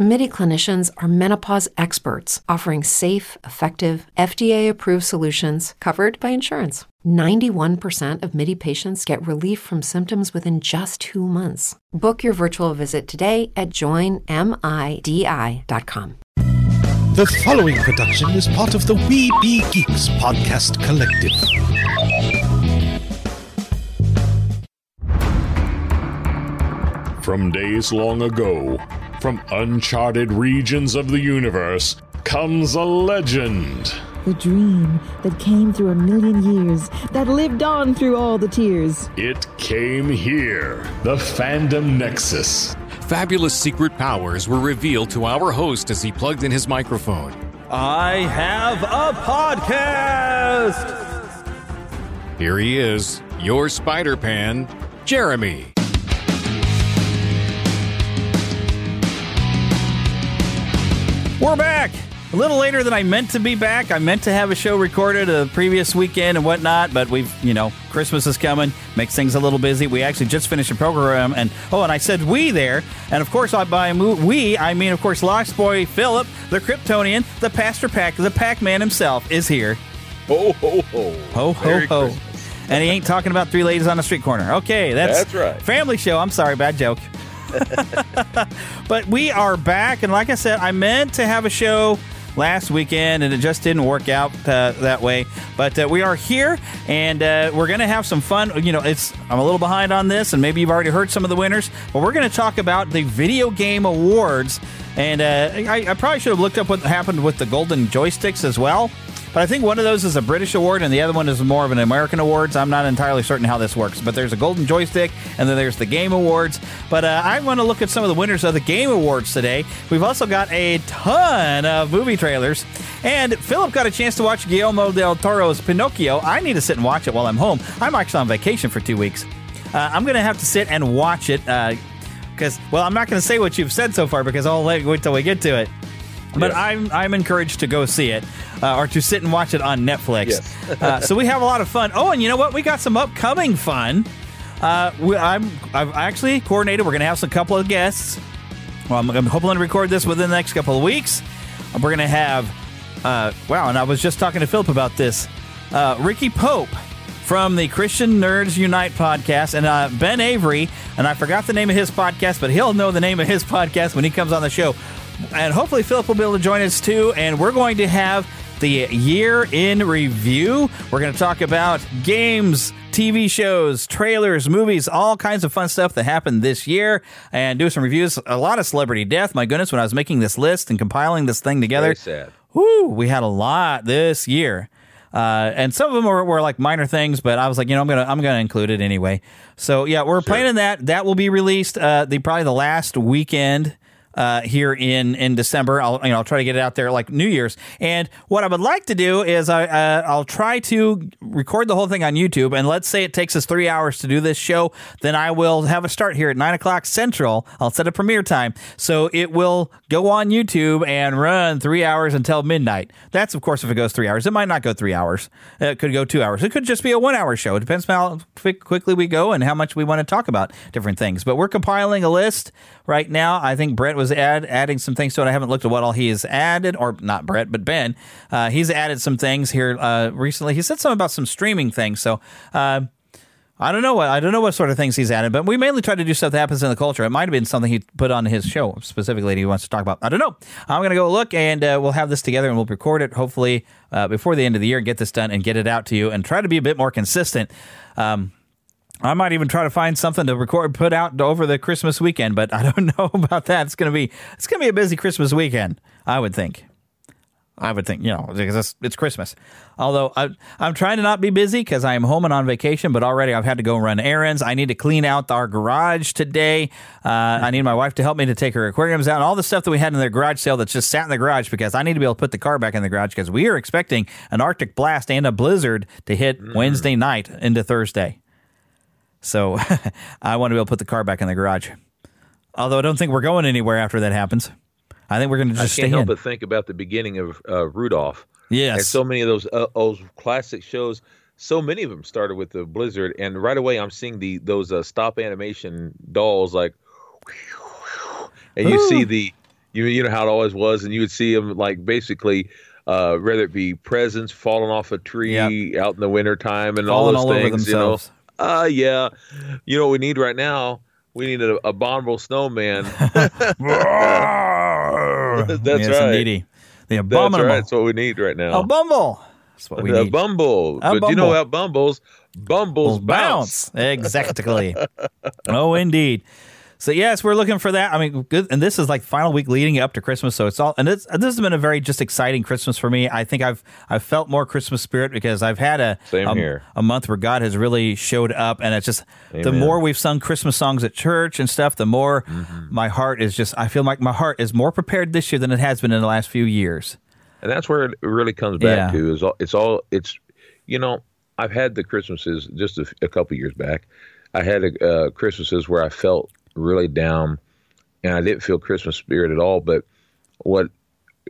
MIDI clinicians are menopause experts offering safe, effective, FDA approved solutions covered by insurance. 91% of MIDI patients get relief from symptoms within just two months. Book your virtual visit today at joinmidi.com. The following production is part of the We Be Geeks podcast collective. From days long ago, from uncharted regions of the universe, comes a legend. The dream that came through a million years, that lived on through all the tears. It came here, the Fandom Nexus. Fabulous secret powers were revealed to our host as he plugged in his microphone. I have a podcast! Here he is, your Spider Pan, Jeremy. We're back! A little later than I meant to be back. I meant to have a show recorded a previous weekend and whatnot, but we've, you know, Christmas is coming, makes things a little busy. We actually just finished a program, and oh, and I said we there, and of course, I by we, I mean, of course, Lost Boy Philip, the Kryptonian, the Pastor Pack, the Pac Man himself is here. Ho, ho, ho. Ho, ho, Merry ho. Christmas. And he ain't talking about three ladies on a street corner. Okay, that's, That's right. Family show. I'm sorry, bad joke. but we are back, and like I said, I meant to have a show last weekend, and it just didn't work out uh, that way. But uh, we are here, and uh, we're going to have some fun. You know, it's I'm a little behind on this, and maybe you've already heard some of the winners, but we're going to talk about the video game awards. And uh, I, I probably should have looked up what happened with the golden joysticks as well. But I think one of those is a British award, and the other one is more of an American awards. I'm not entirely certain how this works, but there's a Golden Joystick, and then there's the Game Awards. But uh, I want to look at some of the winners of the Game Awards today. We've also got a ton of movie trailers, and Philip got a chance to watch Guillermo del Toro's Pinocchio. I need to sit and watch it while I'm home. I'm actually on vacation for two weeks. Uh, I'm going to have to sit and watch it because, well, I'm not going to say what you've said so far because I'll let, wait till we get to it. But Yes. I'm I'm encouraged to go see it uh, or to sit and watch it on Netflix. Yes. uh, so we have a lot of fun. Oh, and you know what? We got some upcoming fun. Uh, we, I'm I've actually coordinated. We're going to have some couple of guests. Well, I'm, I'm hoping to record this within the next couple of weeks. We're going to have uh, wow, and I was just talking to Philip about this. Uh, Ricky Pope from the Christian Nerds Unite podcast, and uh, Ben Avery, and I forgot the name of his podcast, but he'll know the name of his podcast when he comes on the show. And hopefully, Philip will be able to join us too. And we're going to have the year in review. We're going to talk about games, TV shows, trailers, movies, all kinds of fun stuff that happened this year, and do some reviews. A lot of celebrity death. My goodness, when I was making this list and compiling this thing together. Woo, we had a lot this year. Uh, and some of them were, were like minor things, but I was like, you know, I'm gonna I'm gonna include it anyway. So yeah, we're planning that. That will be released uh, the probably the last weekend uh, here in in December. I'll you know I'll try to get it out there like New Year's. And what I would like to do is I uh, I'll try to record the whole thing on YouTube. And let's say it takes us three hours to do this show, then I will have a start here at nine o'clock Central. I'll set a premiere time, so it will go on YouTube and run three hours until midnight. That's of course if it goes three hours. It might not go three hours. It could go two hours. It could just be a one hour show. It depends how quickly we go and how much we want to talk about different things. But we're compiling a list right now. I think Brett was add, adding some things to it. I haven't looked at what all he has added, or not Brett, but Ben. Uh, he's added some things here uh, recently. He said something about some streaming things. So. Uh, I don't know what I don't know what sort of things he's added, but we mainly try to do stuff that happens in the culture. It might have been something he put on his show specifically that he wants to talk about. I don't know. I'm going to go look and uh, we'll have this together and we'll record it hopefully uh, before the end of the year and get this done and get it out to you and try to be a bit more consistent. Um, I might even try to find something to record, put out over the Christmas weekend, but I don't know about that. It's gonna be it's gonna be a busy Christmas weekend, I would think. I would think, you know, because it's, it's Christmas. Although I, I'm trying to not be busy because I am home and on vacation, but already I've had to go run errands. I need to clean out our garage today. Uh, I need my wife to help me to take her aquariums out and all the stuff that we had in the garage sale that's just sat in the garage because I need to be able to put the car back in the garage because we are expecting an Arctic blast and a blizzard to hit Wednesday night into Thursday. So I want to be able to put the car back in the garage. Although I don't think we're going anywhere after that happens. I think we're going to I just can't stay help in. but think about the beginning of uh, Rudolph. Yes. And so many of those uh, those classic shows, so many of them started with the Blizzard, and right away I'm seeing the those uh, stop animation dolls like, and you see the you you know how it always was, and you would see them like basically. Uh, whether it be presents falling off a tree Yep. out in the wintertime and Falling all all those over things, themselves. you know. Uh yeah. You know what we need right now? We need a abominable snowman. That's yes, right. indeedy. The That's right. That's what we need right now. A bumble. That's what we need. a need. bumble. A but you know bumble. about bumbles? Bumbles bounce. Exactly. oh, indeed. So yes, we're looking for that. I mean, good. And this is like final week leading up to Christmas, so it's all. And this this has been a very just exciting Christmas for me. I think I've I've felt more Christmas spirit because I've had a Same a, here. a month where God has really showed up, and it's just the more we've sung Christmas songs at church and stuff, the more Mm-hmm. my heart is just. I feel like my heart is more prepared this year than it has been in the last few years. And that's where it really comes back Yeah. to is all, it's all it's you know I've had the Christmases just a, a couple years back. I had a, uh, Christmases where I felt really down, and I didn't feel Christmas spirit at all. But what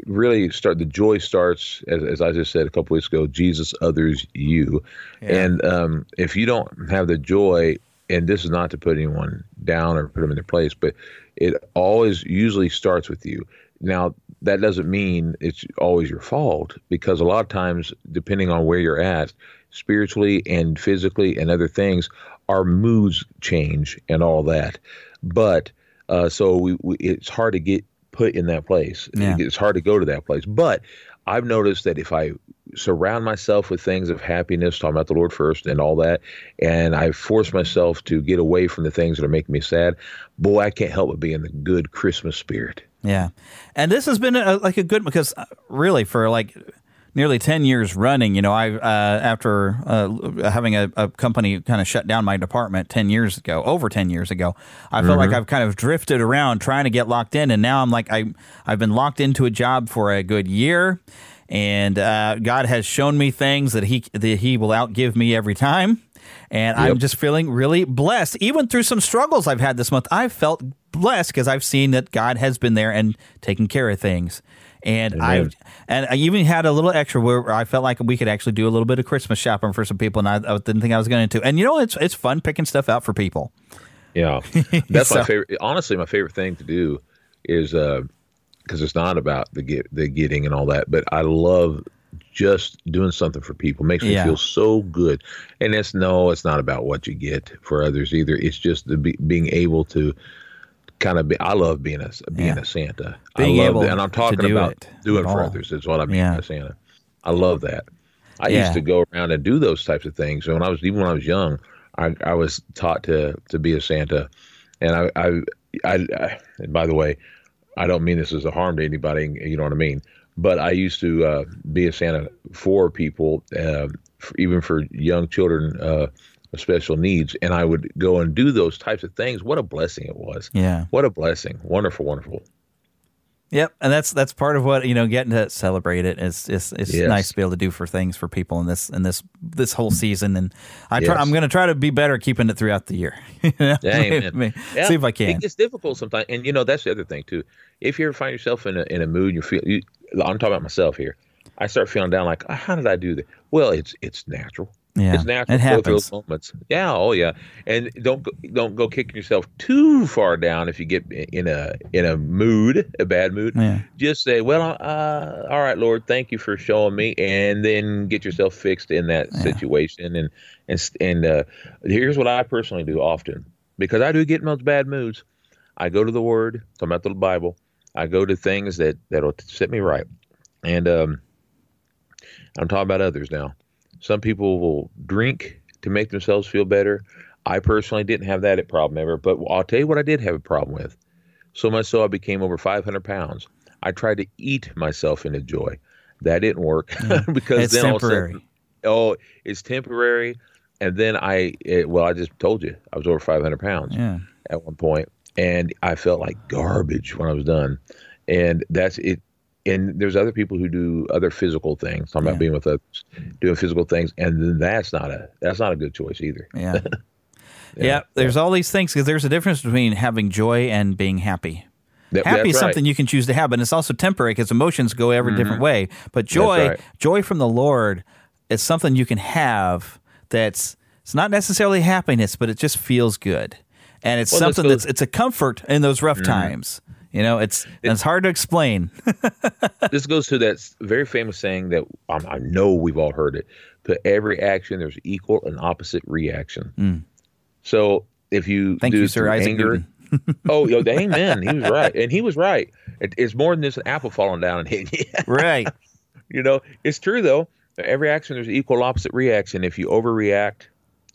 really start the joy starts as, as I just said a couple weeks ago. Jesus, others, you, and um, if you don't have the joy, and this is not to put anyone down or put them in their place, but it always usually starts with you. Now that doesn't mean it's always your fault because a lot of times, depending on where you're at, spiritually and physically and other things, our moods change and all that. But uh, so we, we, it's hard to get put in that place. Yeah. It's hard to go to that place. But I've noticed that if I surround myself with things of happiness, talking about the Lord first and all that, and I force myself to get away from the things that are making me sad, boy, I can't help but be in the good Christmas spirit. Yeah, and this has been a, like a good because uh, really for like nearly ten years running, you know, I uh, after uh, having a, a company kind of shut down my department ten years ago, over ten years ago, I felt like I've kind of drifted around trying to get locked in, and now I'm like I I've been locked into a job for a good year. And uh, God has shown me things that he that He will outgive me every time, and I'm just feeling really blessed. Even through some struggles I've had this month, I've felt blessed because I've seen that God has been there and taken care of things. And I and I even had a little extra where I felt like we could actually do a little bit of Christmas shopping for some people, and I, I didn't think I was going to. And you know, it's it's fun picking stuff out for people. Yeah, that's So- my favorite. Honestly, my favorite thing to do is uh, because it's not about the get the getting and all that, but I love just doing something for people. Makes me Yeah. feel so good. And it's no, it's not about what you get for others either. It's just the be, being able to kind of be. I love being a being Yeah. a Santa. Being I love able that. and I'm talking do about it doing for others. Is what I mean Yeah. by Santa. I love that. I Yeah. used to go around and do those types of things. And when I was even when I was young, I, I was taught to to be a Santa, and I, I, I, I and by the way, I don't mean this as a harm to anybody. You know what I mean? But I used to uh, be a Santa for people, uh, for, even for young children uh, with special needs, and I would go and do those types of things. What a blessing it was! Yeah. What a blessing! Wonderful, wonderful. Yep, and that's that's part of what you know. Getting to celebrate it is is it's Yes. nice to be able to do for things for people in this in this this whole season. And I try. Yes. I'm going to try to be better keeping it throughout the year. You know? Yeah, amen. Yeah, See if I can. it- It's difficult sometimes, and you know that's the other thing too. If you ever find yourself in a in a mood, you feel. You, I'm talking about myself here. I start feeling down, like, "Ah, how did I do that? Well, it's it's natural. Yeah, it's natural. it to go through happens. those moments. Yeah, oh yeah, and don't go, don't go kicking yourself too far down if you get in a in a mood, a bad mood. Yeah. Just say, well, uh, all right, Lord, thank you for showing me, and then get yourself fixed in that situation. And and and uh, here's what I personally do often because I do get in those bad moods. I go to the Word, talking about the Bible. I go to things that that'll set me right, and um, I'm talking about others now. Some people will drink to make themselves feel better. I personally didn't have that problem ever, but I'll tell you what I did have a problem with. So much so I became over 500 pounds. I tried to eat myself into joy. That didn't work mm. because It's then a sudden- oh, it's temporary. And then I, it, well, I just told you I was over 500 pounds Yeah. at one point, and I felt like garbage when I was done. And that's it. And there's other people who do other physical things. Talking Yeah. about being with others, doing physical things, and then that's not a that's not a good choice either. Yeah. yeah. There's all these things because there's a difference between having joy and being happy. That- Happy is right. something you can choose to have, but it's also temporary because emotions go every different way. But joy, Mm-hmm. right. joy from the Lord, is something you can have. That's it's not necessarily happiness, but it just feels good, and it's Well, something that's it's a comfort in those rough Mm-hmm. times. You know, it's and it's hard to explain. this goes to that very famous saying that um, I know we've all heard it. To every action, there's equal and opposite reaction. So if you Mm. Thank do you, Sir Isaac anger, oh, yo, amen. He was right, and he was right. It, it's more than just an apple falling down and hitting you. right. you know, it's true though. Every action, there's equal opposite reaction. If you overreact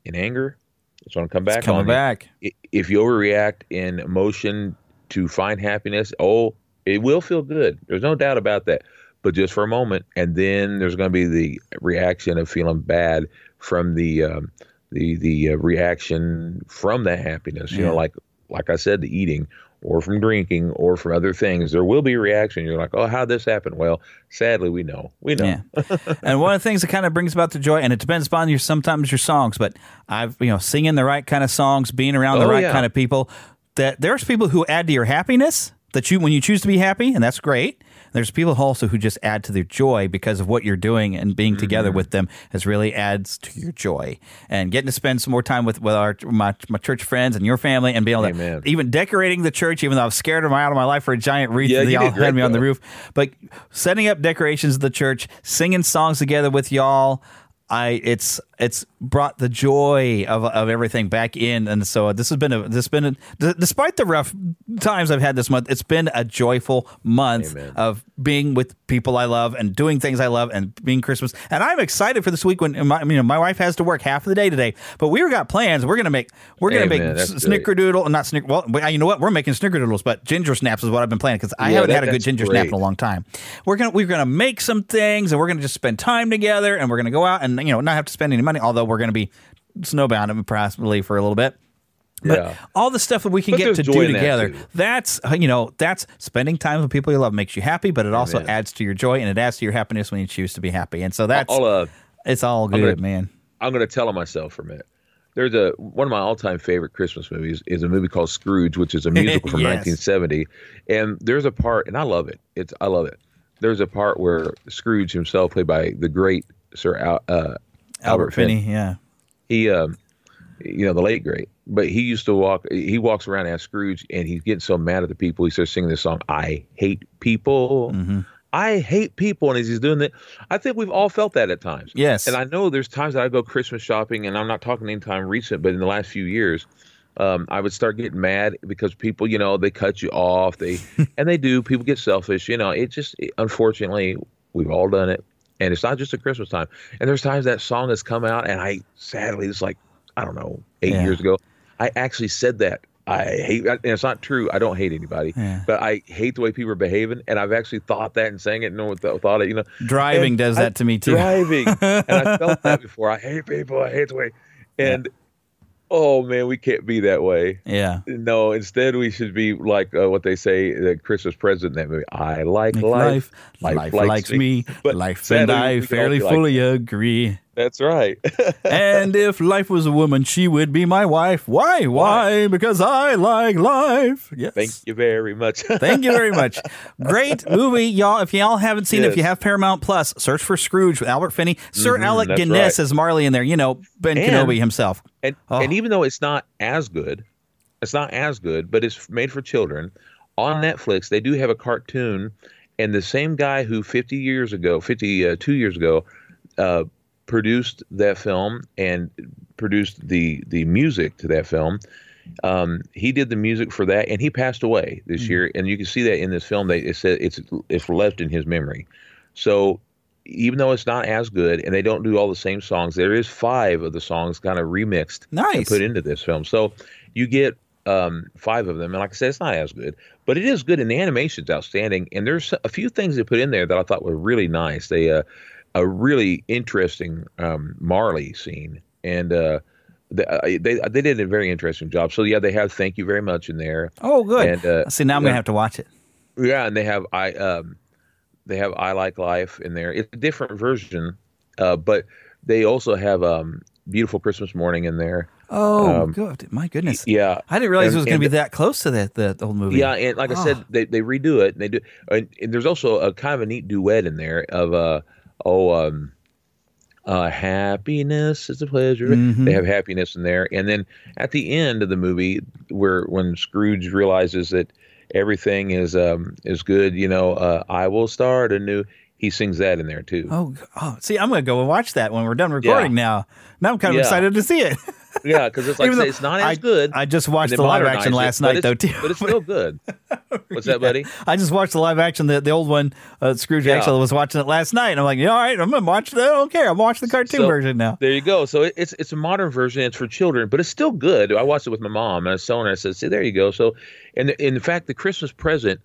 in anger, it's going to come back. It's coming on you. back. I- If you overreact in emotion to find happiness, oh, it will feel good. There's no doubt about that. But just for a moment, and then there's going to be the reaction of feeling bad from the um, the the uh, reaction from that happiness. You Yeah. know, like like I said, the eating or from drinking or from other things. There will be a reaction. You're like, oh, how this happen? Well, sadly, we know. We know. Yeah. and one of the things that kind of brings about the joy, and it depends upon your sometimes your songs, but I've you know singing the right kind of songs, being around the Oh, right yeah. kind of people. That there's people who add to your happiness that you when you choose to be happy, and that's great. There's people also who just add to their joy because of what you're doing and being together Mm-hmm. with them has really adds to your joy. And getting to spend some more time with, with our my, my church friends and your family and being able Amen. to even decorating the church, even though I was scared of my out of my life for a giant wreath Yeah, y'all did great, had me on the roof. But setting up decorations of the church, singing songs together with y'all, I it's it's brought the joy of, of everything back in, and so this has been a this been a, d- despite the rough times I've had this month, it's been a joyful month Amen. of being with people I love and doing things I love and being Christmas. And I'm excited for this week when my, you know my wife has to work half of the day today, but we've got plans. We're gonna make we're gonna Amen. make s- snickerdoodle, not snicker. Well, uh, you know what? We're making snickerdoodles, but ginger snaps is what I've been planning because I Yeah, haven't that- had a good ginger snap in a long time. We're gonna we're gonna make some things and we're gonna just spend time together and we're gonna go out and you know not have to spend any money. Although we're gonna be snowbound and possibly for a little bit. But Yeah. all the stuff that we can But get to do that, together, too. that's you know that's spending time with people you love makes you happy, but it also Amen. adds to your joy and it adds to your happiness when you choose to be happy. And so that's I'll, uh, it's all good, gonna- man. I'm going to tell on myself for a minute. There's a one of my all-time favorite Christmas movies is a movie called Scrooge, which is a musical from Yes. 1970, and there's a part, and I love it. It's I love it. There's a part where Scrooge himself, played by the great Sir Al, uh, Albert Finney, yeah. he, um, you know, the late great, but he used to walk. He walks around as Scrooge, and he's getting so mad at the people. He starts singing this song, "I hate people." Mm-hmm. I hate people, and as he's doing that, I think we've all felt that at times. Yes. and I know there's times that I go Christmas shopping, and I'm not talking anytime recent, but in the last few years, um, I would start getting mad because people, you know, they cut you off, they and they do. People get selfish, you know. It just it- unfortunately we've all done it, and it's not just at Christmas time. And there's times that song has come out, and I sadly it's like I don't know eight Yeah. years ago, I actually said that. I hate, and it's not true. I don't hate anybody, Yeah. but I hate the way people are behaving, and I've actually thought that and saying it, and no, thought it, you know. Driving And does I- that to me too. Driving, and I felt that before. I hate people. I hate the way, and oh man, we can't be that way. Yeah. No, instead we should be like uh, what they say, the Christmas present in that movie. I like Like life. life, life, likes me, But life and I we can all fairly like fully agree. That's right. and if life was a woman, she would be my wife. Why? Why? Because I like life. Yes. Thank you very much. Thank you very much. Great movie, y'all. If y'all haven't seen it, if you have Paramount Plus, search for Scrooge with Albert Finney. Sir Alec Guinness right. as Marley in there. You know, Ben And- Kenobi himself. And Oh. and even though it's not as good, it's not as good, but it's made for children. On Netflix, they do have a cartoon, and the same guy who 50 years ago, 52 years ago, uh, produced that film and produced the the music to that film. Um, he did the music for that, and he passed away this year. And you can see that in this film. They it said it's it's left in his memory. So even though it's not as good, and they don't do all the same songs, there is five of the songs kind of remixed and put into this film. So you get um, five of them, and like I said, it's not as good, but it is good, and the animation's outstanding. And there's a few things they put in there that I thought were really nice. They uh, a really interesting um, Marley scene, and uh, they, uh, they they did a very interesting job. So yeah, they have "Thank You Very Much" in there. Oh, good. And, uh, See, now I'm yeah. gonna have to watch it. Yeah, and they have I um they have I Like Life in there. It's a different version, uh, but they also have um Beautiful Christmas Morning in there. Oh, good. My goodness. Yeah, I didn't realize And- it was going to be that close to that the, old movie. Yeah, and like I Ah. said, they, they redo it. And they do, and, and there's also a kind of a neat duet in there of uh oh um uh happiness is a pleasure. Mm-hmm. They have happiness in there, and then at the end of the movie, where when Scrooge realizes that everything is um is good, you know, uh, I will start a new. He sings that in there too. Oh, oh, see, I'm going to go and watch that when we're done recording now. Now I'm kind of Yeah. excited to see it. Yeah, because it's like I though it's not I- as good. I just watched the live action last but night, though, too. But it's still good. What's that, buddy? I just watched the live action, the, the old one. Uh, Scrooge Yeah. actually was watching it last night. And I'm like, yeah, all right, I'm going to watch it. I don't care. I'm watching the cartoon So, version now. There you go. So it- it's it's a modern version. It's for children, but it's still good. I watched it with my mom, and I was telling her, I said, "See, there you go." So, and in fact, the Christmas present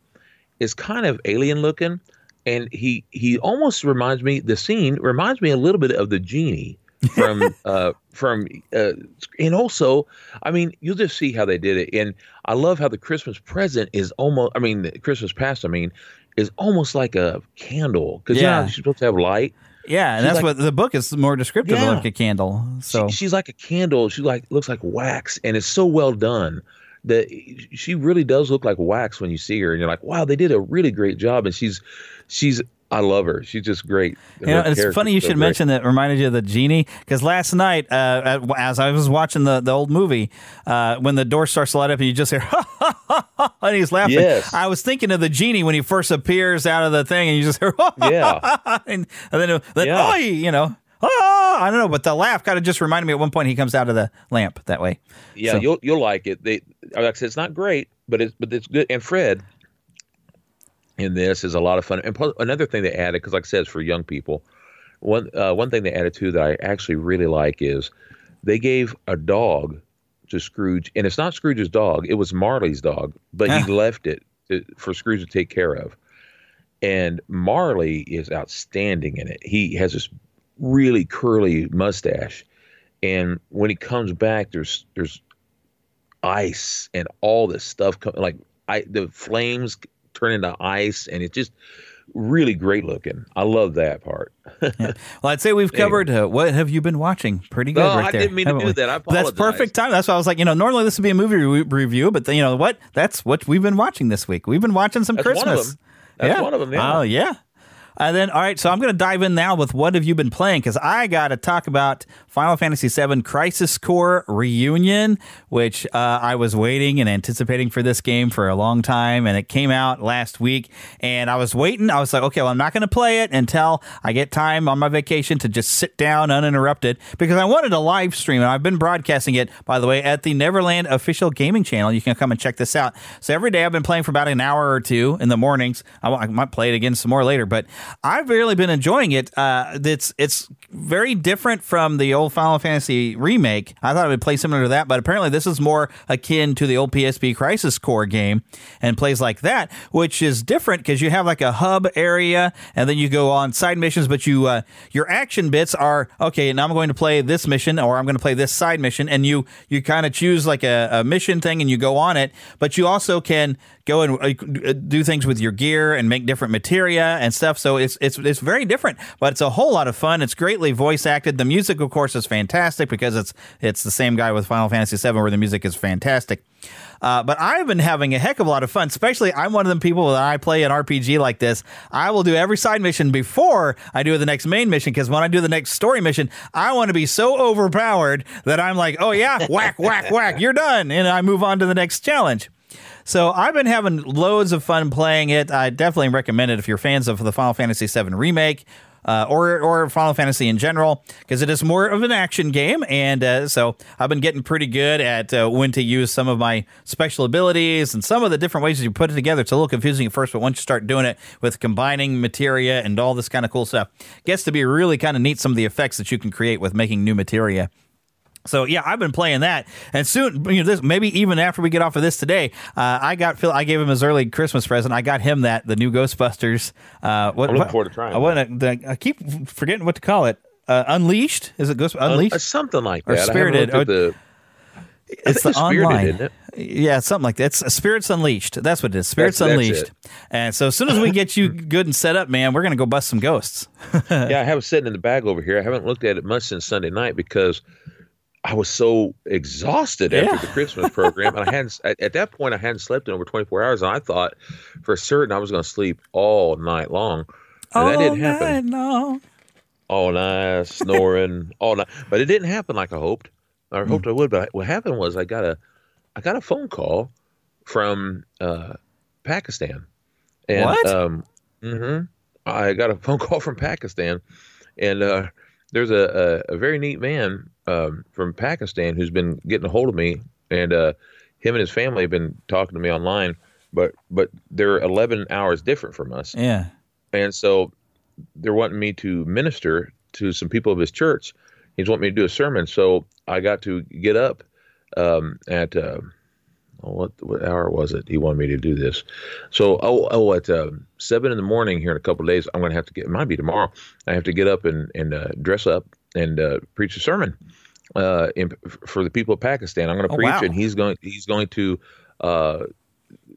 is kind of alien looking, and he he almost reminds me. The scene reminds me a little bit of the genie from uh from uh and also i mean you'll just see how they did it and i love how the christmas present is almost i mean the christmas past i mean is almost like a candle because Yeah. yeah she's supposed to have light Yeah, and she's that's like- what the book is more descriptive Yeah. like a candle. So she, she's like a candle. She like looks like wax, and it's so well done that she really does look like wax when you see her, and you're like, wow, they did a really great job. And she's she's I love her. She's just great. You know, it's funny you so should great. mention that reminded you of the genie because last night, uh, as I was watching the, the old movie, uh, when the door starts to light up and you just hear ha ha ha and he's laughing. Yes. I was thinking of the genie when he first appears out of the thing and you just hear Yeah. and, and then then Yeah. you know. Ah, I don't know, but the laugh kind of just reminded me at one point he comes out of the lamp that way. Yeah, So- you'll you'll like it. They like I said, it's not great, but it's but it's good. And Fred in this is a lot of fun. And plus, another thing they added, because like I said, it's for young people. One uh, one thing they added too that I actually really like is they gave a dog to Scrooge, and it's not Scrooge's dog; it was Marley's dog, but Ah. he left it to, for Scrooge to take care of. And Marley is outstanding in it. He has this really curly mustache, and when he comes back, there's there's ice and all this stuff coming like I the flames turn into ice and it's just really great looking. I love that part. Well, I'd say we've covered uh, what have you been watching? Pretty good, No, right I there. didn't mean to do we? that. I That's perfect time. That's why I was like, you know, normally this would be a movie re- review, but then, you know what? That's what we've been watching this week. We've been watching some That's Christmas. one of them. That's one of them, yeah. Oh yeah. And then, all right, so I'm going to dive in now with what have you been playing? Because I got to talk about Final Fantasy VII Crisis Core Reunion, which uh, I was waiting and anticipating for this game for a long time, and it came out last week. And I was waiting. I was like, okay, well, I'm not going to play it until I get time on my vacation to just sit down uninterrupted because I wanted a live stream, and I've been broadcasting it, by the way, at the Neverland official gaming channel. You can come and check this out. So every day I've been playing for about an hour or two in the mornings. I, I might play it again some more later, but I've really been enjoying it. Uh, it's it's very different from the old Final Fantasy remake. I thought it would play similar to that, but apparently this is more akin to the old PSP Crisis Core game and plays like that, which is different because you have like a hub area and then you go on side missions, but you uh, your action bits are okay. Now I'm going to play this mission or I'm going to play this side mission, and you you kind of choose like a, a mission thing and you go on it, but you also can go and do things with your gear and make different materia and stuff. So it's it's it's very different, but it's a whole lot of fun. It's greatly voice acted. The music, of course, is fantastic because it's it's the same guy with Final Fantasy VII, where the music is fantastic. Uh, but I've been having a heck of a lot of fun. Especially, I'm one of them people that I play an RPG like this. I will do every side mission before I do the next main mission because when I do the next story mission, I want to be so overpowered that I'm like, oh yeah, whack, whack, whack, you're done, and I move on to the next challenge. So I've been having loads of fun playing it. I definitely recommend it if you're fans of the Final Fantasy VII remake. Uh, or or Final Fantasy in general, because it is more of an action game, and uh, so I've been getting pretty good at uh, when to use some of my special abilities and some of the different ways you put it together. It's a little confusing at first, but once you start doing it with combining materia and all this kind of cool stuff, gets to be really kind of neat. Some of the effects that you can create with making new materia. So yeah, I've been playing that, and soon, you know, this maybe even after we get off of this today, uh, I got Phil. I gave him his early Christmas present. I got him that the new Ghostbusters. Uh, what, I'm looking what- forward to trying I, want to, I keep forgetting what to call it. Uh, Unleashed is it Ghost Unleashed? Uh, something like Or that. Spirited. I at the, I it's the Spirited, online. isn't it? Yeah, something like that. It's Spirits Unleashed. That's what it is. Spirits That's- that's Unleashed. it. And so as soon as we get you good and set up, man, we're gonna go bust some ghosts. yeah, I have it sitting in the bag over here. I haven't looked at it much since Sunday night because I was so exhausted after the Christmas program, and I hadn't at, at that point I hadn't slept in over 24 hours, and I thought for certain I was going to sleep all night long, and that didn't happen. No. All night snoring, all night, but it didn't happen like I hoped. I hoped Hmm. I would, but what happened was I got a, I got a phone call from uh, Pakistan, and What? um, hmm I got a phone call from Pakistan, and uh, there's a, a, a very neat man um, from Pakistan who's been getting a hold of me, and uh, him and his family have been talking to me online, but but they're 11 hours different from us, Yeah. and so they're wanting me to minister to some people of his church. He's wanting me to do a sermon, so I got to get up um, at uh, what what hour was it? He wanted me to do this. So oh oh at um seven in the morning here in a couple of days, I'm going to have to get. It might be tomorrow. I have to get up and and uh, dress up and uh, preach a sermon uh, in, for the people of Pakistan. I'm going to Oh, preach, wow. and he's going he's going to. Uh,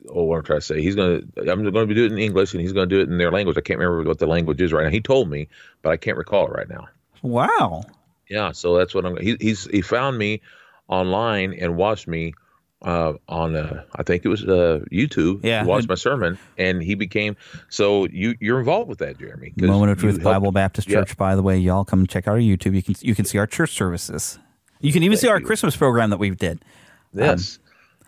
oh, what I'm trying to say. He's going to. I'm going to do it in English, and he's going to do it in their language. I can't remember what the language is right now. He told me, but I can't recall it right now. Wow. Yeah, so that's what I'm. He, he's he found me online and watched me uh, on uh, I think it was uh, YouTube. Yeah. He watched my sermon, and he became. So you you're involved with that, Jeremy? Moment of Truth helped- Bible Baptist Yeah. Church. By the way, y'all come check out our YouTube. You can you can see our church services. You can even see our you. Christmas program that we did. Yes.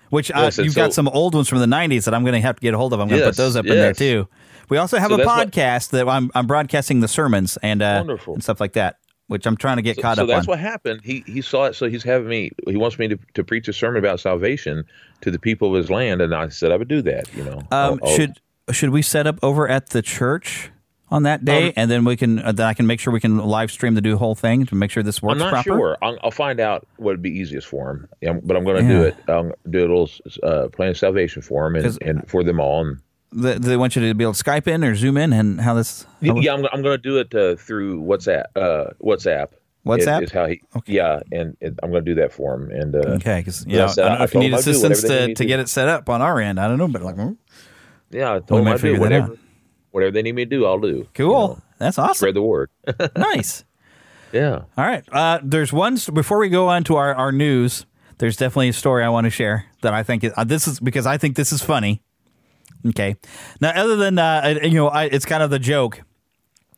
Which uh, Yes, and you've got some old ones from the '90s that I'm going to have to get a hold of. I'm going to Yes, put those up in there too. We also have So a that's what- podcast that I'm, I'm broadcasting the sermons and uh, and stuff like that, which I'm trying to get So, caught so up So that's on. what happened. He he saw it. So he's having me. He wants me to, to preach a sermon about salvation to the people of his land, and I said I would do that. You know. um, I'll- I'll- should should we set up over at the church on that day, Um, and then we can uh, then I can make sure we can live stream the do whole thing to make sure this works I'm not proper. sure. I'll, I'll find out what would be easiest for him. Yeah, but I'm going to do it. I'll do a little uh, plan of salvation for him and, and for them all. And They, they want you to be able to Skype in or Zoom in, and how this? how- yeah, I'm, I'm going to do it uh, through WhatsApp. Uh, WhatsApp. WhatsApp? is, is how he. Yeah, and, and I'm going to do that for him. And uh, Okay, because Yeah, I don't I know if you need him I'd do assistance to, to to. get it set up on our end. I don't know, but like, hmm, yeah, I we told him I'd do whatever. Whatever they need me to do, I'll do. cool. You know, That's awesome. spread the word. nice. yeah. All right. Uh, there's one before we go on to our, our news. There's definitely a story I want to share that I think is, uh, this is because I think this is funny. Okay. Now, other than uh, you know, I, it's kind of the joke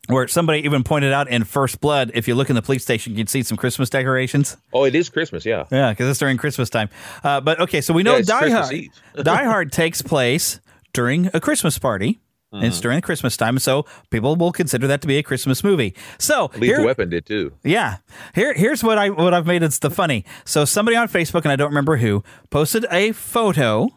where somebody even pointed out in First Blood. If you look in the police station, you can see some Christmas decorations. Oh, it is Christmas. Yeah. Yeah, because it's during Christmas time. Uh, but okay, so we know Yeah, Die Christmas Hard. Die Hard takes place during a Christmas party. and Mm-hmm. It's during Christmas time, so people will consider that to be a Christmas movie. So Lethal here, Weapon did too. yeah, here here's what I what I've made it's the funny. So somebody on Facebook and I don't remember who posted a photo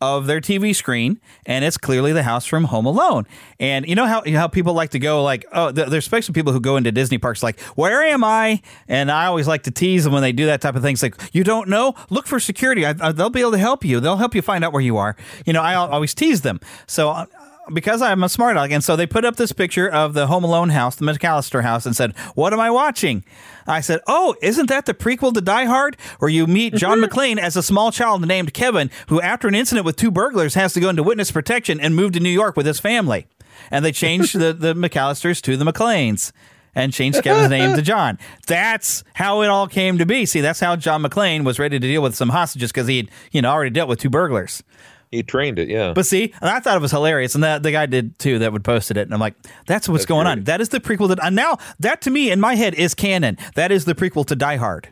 of their TV screen, and it's clearly the house from Home Alone. And you know how how people like to go like, oh, th- there's especially people who go into Disney parks like, where am I? And I always like to tease them when they do that type of thing. It's like, you don't know? Look for security. I, I, they'll be able to help you. They'll help you find out where you are. You know, I always tease them. So. Uh, because I'm a smart aleck, and so they put up this picture of the Home Alone house, the McAllister house, and said, "What am I watching?" I said, "Oh, isn't that the prequel to Die Hard, where you meet John mm-hmm. McClane as a small child named Kevin, who, after an incident with two burglars, has to go into witness protection and move to New York with his family?" And they changed the the McAllisters to the McClanes. And changed Kevin's name to John. That's how it all came to be. See, that's how John McClane was ready to deal with some hostages because he had, you know, already dealt with two burglars. He trained it. Yeah. But see, and I thought it was hilarious, and that the guy did too that would posted it, and I'm like, that's what's going on. That is the prequel that and now that to me in my head is canon. That is the prequel to Die Hard.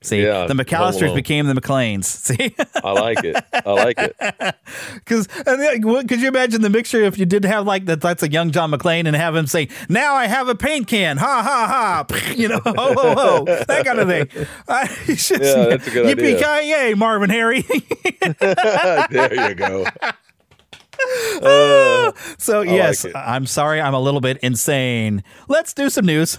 See, Yeah, the McAllisters became the McClanes. See, I like it. I like it. because could you imagine the mixture if you did have like that? That's a young John McClane, and have him say, "Now I have a paint can," ha ha ha, you know, ho ho ho, that kind of thing. I, just, Yeah, that's a good Yippee idea. ki yay, Marvin Harry. there you go. Ah. Uh, so like yes, it. I'm sorry, I'm a little bit insane. Let's do some news.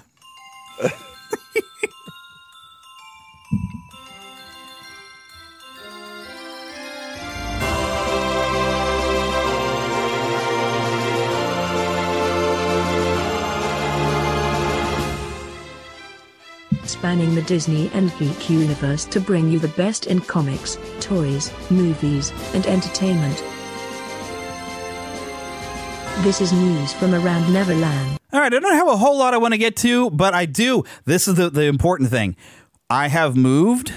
Spanning the Disney and geek universe to bring you the best in comics, toys, movies, and entertainment. This is news from around Neverland. All right, I don't have a whole lot I want to get to, but I do. This is the, the important thing. I have moved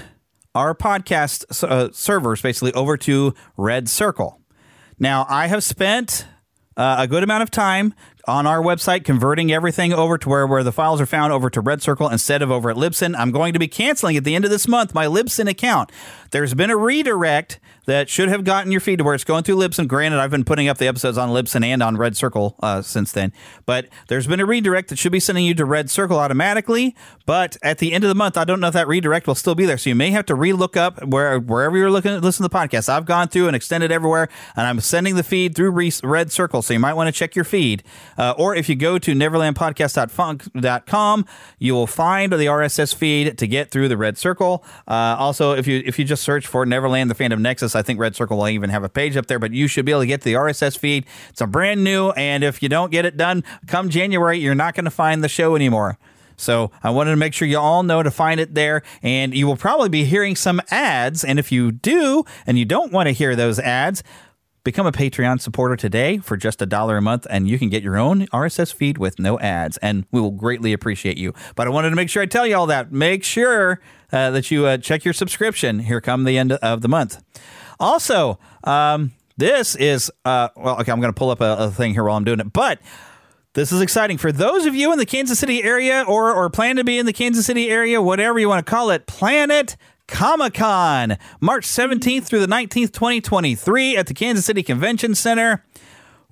our podcast uh, servers basically over to Red Circle. Now, I have spent uh, a good amount of time on our website converting everything over to where, where the files are found over to Red Circle instead of over at Libsyn. I'm going to be canceling at the end of this month my Libsyn account. There's been a redirect that should have gotten your feed to where it's going through Libsyn. Granted, I've been putting up the episodes on Libsyn and on Red Circle uh, since then, but there's been a redirect that should be sending you to Red Circle automatically. But at the end of the month, I don't know if that redirect will still be there. So you may have to relook up where wherever you're looking listen to the podcast. I've gone through and extended everywhere, and I'm sending the feed through Red Circle. So you might want to check your feed. Uh, or if you go to neverlandpodcast.funk.com, you will find the RSS feed to get through the Red Circle. Uh, also, if you if you just search for Neverland, the Fandom Nexus, I think Red Circle will even have a page up there, but you should be able to get the RSS feed. It's a brand new, and if you don't get it done come January, you're not going to find the show anymore. So I wanted to make sure you all know to find it there, and you will probably be hearing some ads. And if you do, and you don't want to hear those ads, Become a Patreon supporter today for just a dollar a month, and you can get your own RSS feed with no ads, and we will greatly appreciate you. But I wanted to make sure I tell you all that. Make sure uh, that you uh, check your subscription here come the end of the month. Also, um, this is, uh, well, okay, I'm going to pull up a, a thing here while I'm doing it, but. This is exciting for those of you in the Kansas City area or, or plan to be in the Kansas City area, whatever you want to call it. Planet Comic Con, March 17th through the 19th, 2023, at the Kansas City Convention Center.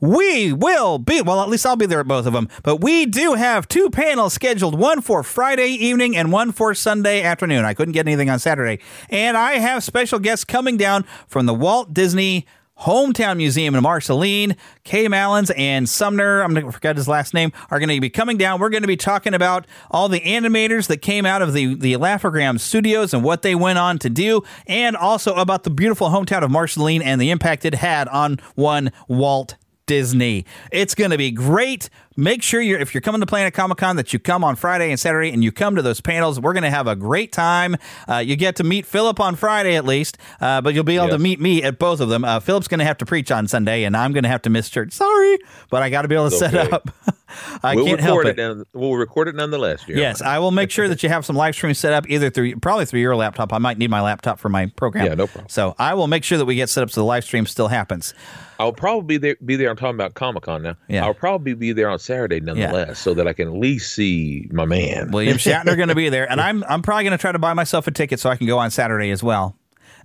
We will be, well, at least I'll be there at both of them, but we do have two panels scheduled one for Friday evening and one for Sunday afternoon. I couldn't get anything on Saturday. And I have special guests coming down from the Walt Disney Hometown Museum in Marceline. Kay Mallins and Sumner, I'm going to forget his last name, are going to be coming down. We're going to be talking about all the animators that came out of the, the Laugh-O-Gram studios and what they went on to do, and also about the beautiful hometown of Marceline and the impact it had on one Walt Disney. It's going to be great. Make sure you're if you're coming to Planet Comic Con that you come on Friday and Saturday and you come to those panels. We're going to have a great time. Uh, you get to meet Philip on Friday at least, uh, but you'll be able yes. to meet me at both of them. Uh, Philip's going to have to preach on Sunday, and I'm going to have to miss church. Sorry, but I got to be able to set up. I we'll can't help it. it. we'll record it nonetheless. Jeremy. Yes, I will make sure that you have some live stream set up either through probably through your laptop. I might need my laptop for my program. Yeah, no problem. So I will make sure that we get set up so the live stream still happens. I'll probably be there. Be there. I'm talking about Comic Con now. Yeah. I'll probably be there on Saturday nonetheless, yeah. so that I can at least see my man. William Shatner going to be there, and I'm I'm probably going to try to buy myself a ticket so I can go on Saturday as well.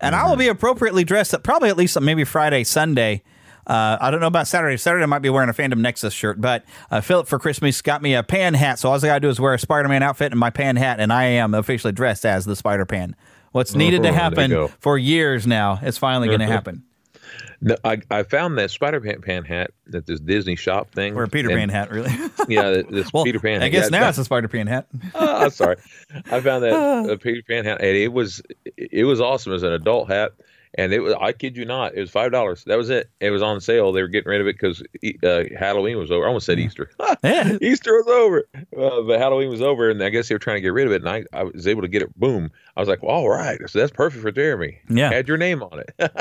And mm-hmm. I will be appropriately dressed up, probably at least maybe Friday, Sunday. Uh, I don't know about Saturday. Saturday I might be wearing a Fandom Nexus shirt, but uh, Philip for Christmas got me a pan hat. So all I got to do is wear a Spider Man outfit and my pan hat, and I am officially dressed as the Spider Pan. What's needed to happen for years now is finally going to happen. No, I, I found that Spider Pan hat at this Disney shop thing. Or a Peter and, Pan hat, really? yeah, this well, Peter Pan. I guess now it's a Spider Pan hat. oh, sorry, I found that a Peter Pan hat, and it was it was awesome as an adult hat and it was I kid you not, it was five dollars. That was it. It was on sale. They were getting rid of it because uh, Halloween was over. I almost said Easter. Easter was over, uh, but Halloween was over, and I guess they were trying to get rid of it. And I, I was able to get it. Boom! I was like, well, all right, so that's perfect for Jeremy. Yeah, had your name on it. all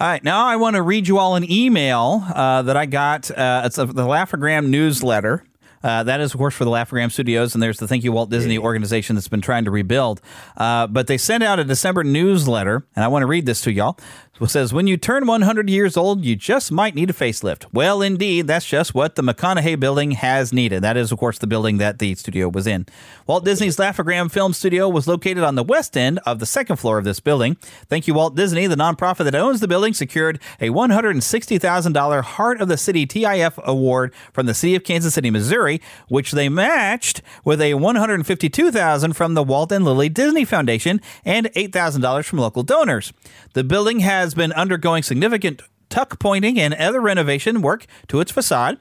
right, now I want to read you all an email uh, that I got. Uh, it's a, the Laugh-O-Gram newsletter. Uh, that is, of course, for the Laugh-O-Gram Studios, and there's the Thank You Walt Disney organization that's been trying to rebuild. Uh, but they sent out a December newsletter, and I want to read this to y'all. Says, When you turn 100 years old, you just might need a facelift. Well, indeed, that's just what the McConahay building has needed. That is, of course, the building that the studio was in. Walt Disney's Laugh-O-Gram Film Studio was located on the west end of the second floor of this building. Thank you, Walt Disney, the nonprofit that owns the building, secured a $160,000 Heart of the City TIF award from the city of Kansas City, Missouri, which they matched with a 152,000 from the Walt and Lilly Disney Foundation and $8,000 from local donors. The building has been undergoing significant tuck pointing and other renovation work to its facade.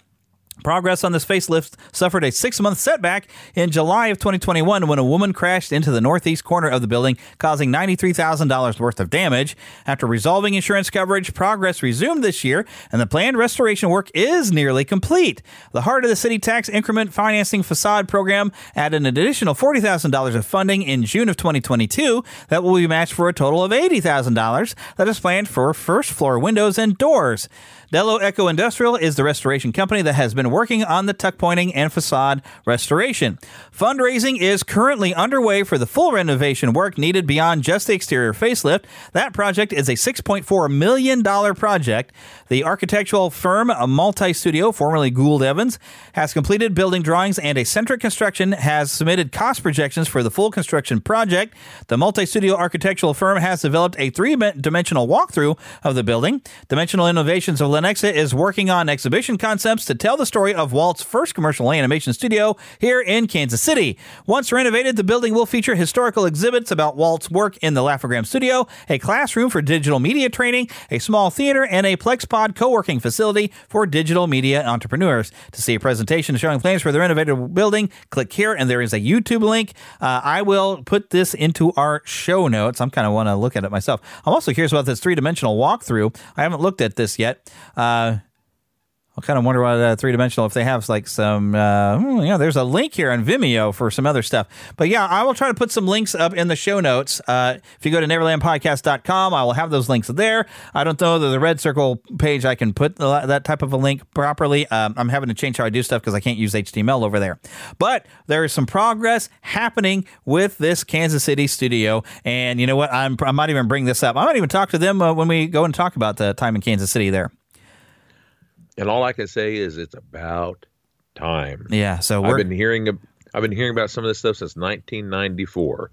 Progress on this facelift suffered a six month setback in July of 2021 when a woman crashed into the northeast corner of the building, causing $93,000 worth of damage. After resolving insurance coverage, progress resumed this year, and the planned restoration work is nearly complete. The Heart of the City Tax Increment Financing Facade Program added an additional $40,000 of funding in June of 2022 that will be matched for a total of $80,000 that is planned for first floor windows and doors. Dello Eco Industrial is the restoration company that has been working on the tuck pointing and facade restoration. Fundraising is currently underway for the full renovation work needed beyond just the exterior facelift. That project is a $6.4 million project. The architectural firm a Multi Studio, formerly Gould Evans, has completed building drawings and a centric construction has submitted cost projections for the full construction project. The Multi Studio architectural firm has developed a three dimensional walkthrough of the building. Dimensional Innovations of Lenexa is working on exhibition concepts to tell the story of Walt's first commercial animation studio here in Kansas City. Once renovated, the building will feature historical exhibits about Walt's work in the Laugh-O-Gram studio, a classroom for digital media training, a small theater, and a PlexPod co-working facility for digital media entrepreneurs. To see a presentation showing plans for the renovated building, click here, and there is a YouTube link. Uh, I will put this into our show notes. I'm kind of want to look at it myself. I'm also curious about this three-dimensional walkthrough. I haven't looked at this yet. Uh, I kind of wonder what uh, three dimensional if they have like some uh, hmm, you know there's a link here on Vimeo for some other stuff. But yeah, I will try to put some links up in the show notes. Uh, if you go to neverlandpodcast.com, I will have those links there. I don't know that the red circle page I can put the, that type of a link properly. Um, I'm having to change how I do stuff because I can't use HTML over there. But there is some progress happening with this Kansas City studio, and you know what? I'm, I might even bring this up. I might even talk to them uh, when we go and talk about the time in Kansas City there. And all I can say is it's about time. Yeah. So I've been hearing I've been hearing about some of this stuff since 1994,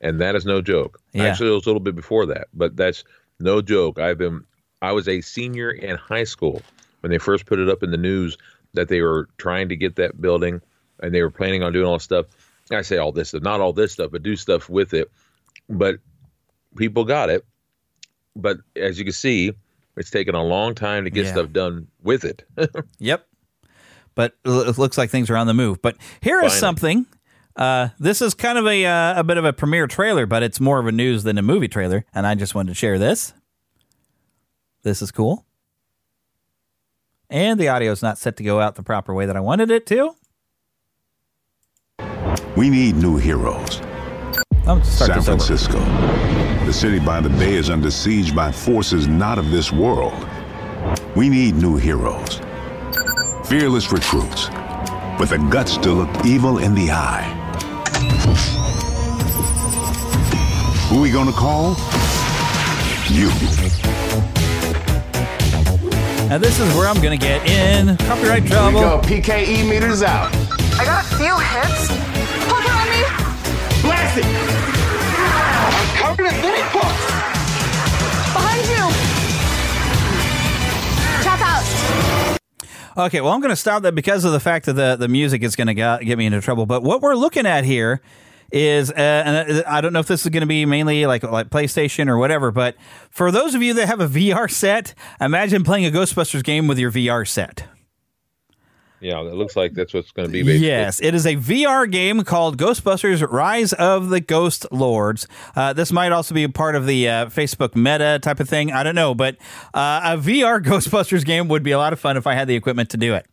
and that is no joke. Yeah. Actually, it was a little bit before that, but that's no joke. I've been I was a senior in high school when they first put it up in the news that they were trying to get that building and they were planning on doing all this stuff. I say all this stuff, not all this stuff, but do stuff with it. But people got it. But as you can see, it's taken a long time to get Yeah. stuff done with it. Yep. But it looks like things are on the move. But here is Finally. something. Uh, this is kind of a uh, a bit of a premiere trailer, but it's more of a news than a movie trailer, and I just wanted to share this. This is cool, and the audio is not set to go out the proper way that I wanted it to. We need new heroes. I'm start San this over. Francisco. The city by the bay is under siege by forces not of this world. We need new heroes. Fearless recruits with the guts to look evil in the eye. Who are we gonna call? You. And this is where I'm going to get in copyright Here we trouble. go. PKE meters out. I got a few hits. Hook it on me. Blast it. Behind you. Tap out. Okay, well, I'm going to stop that because of the fact that the, the music is going to get me into trouble. But what we're looking at here is, uh, and I don't know if this is going to be mainly like like PlayStation or whatever, but for those of you that have a VR set, imagine playing a Ghostbusters game with your VR set. Yeah, it looks like that's what's going to be. Basically. Yes, it is a VR game called Ghostbusters Rise of the Ghost Lords. Uh, this might also be a part of the uh, Facebook meta type of thing. I don't know, but uh, a VR Ghostbusters game would be a lot of fun if I had the equipment to do it.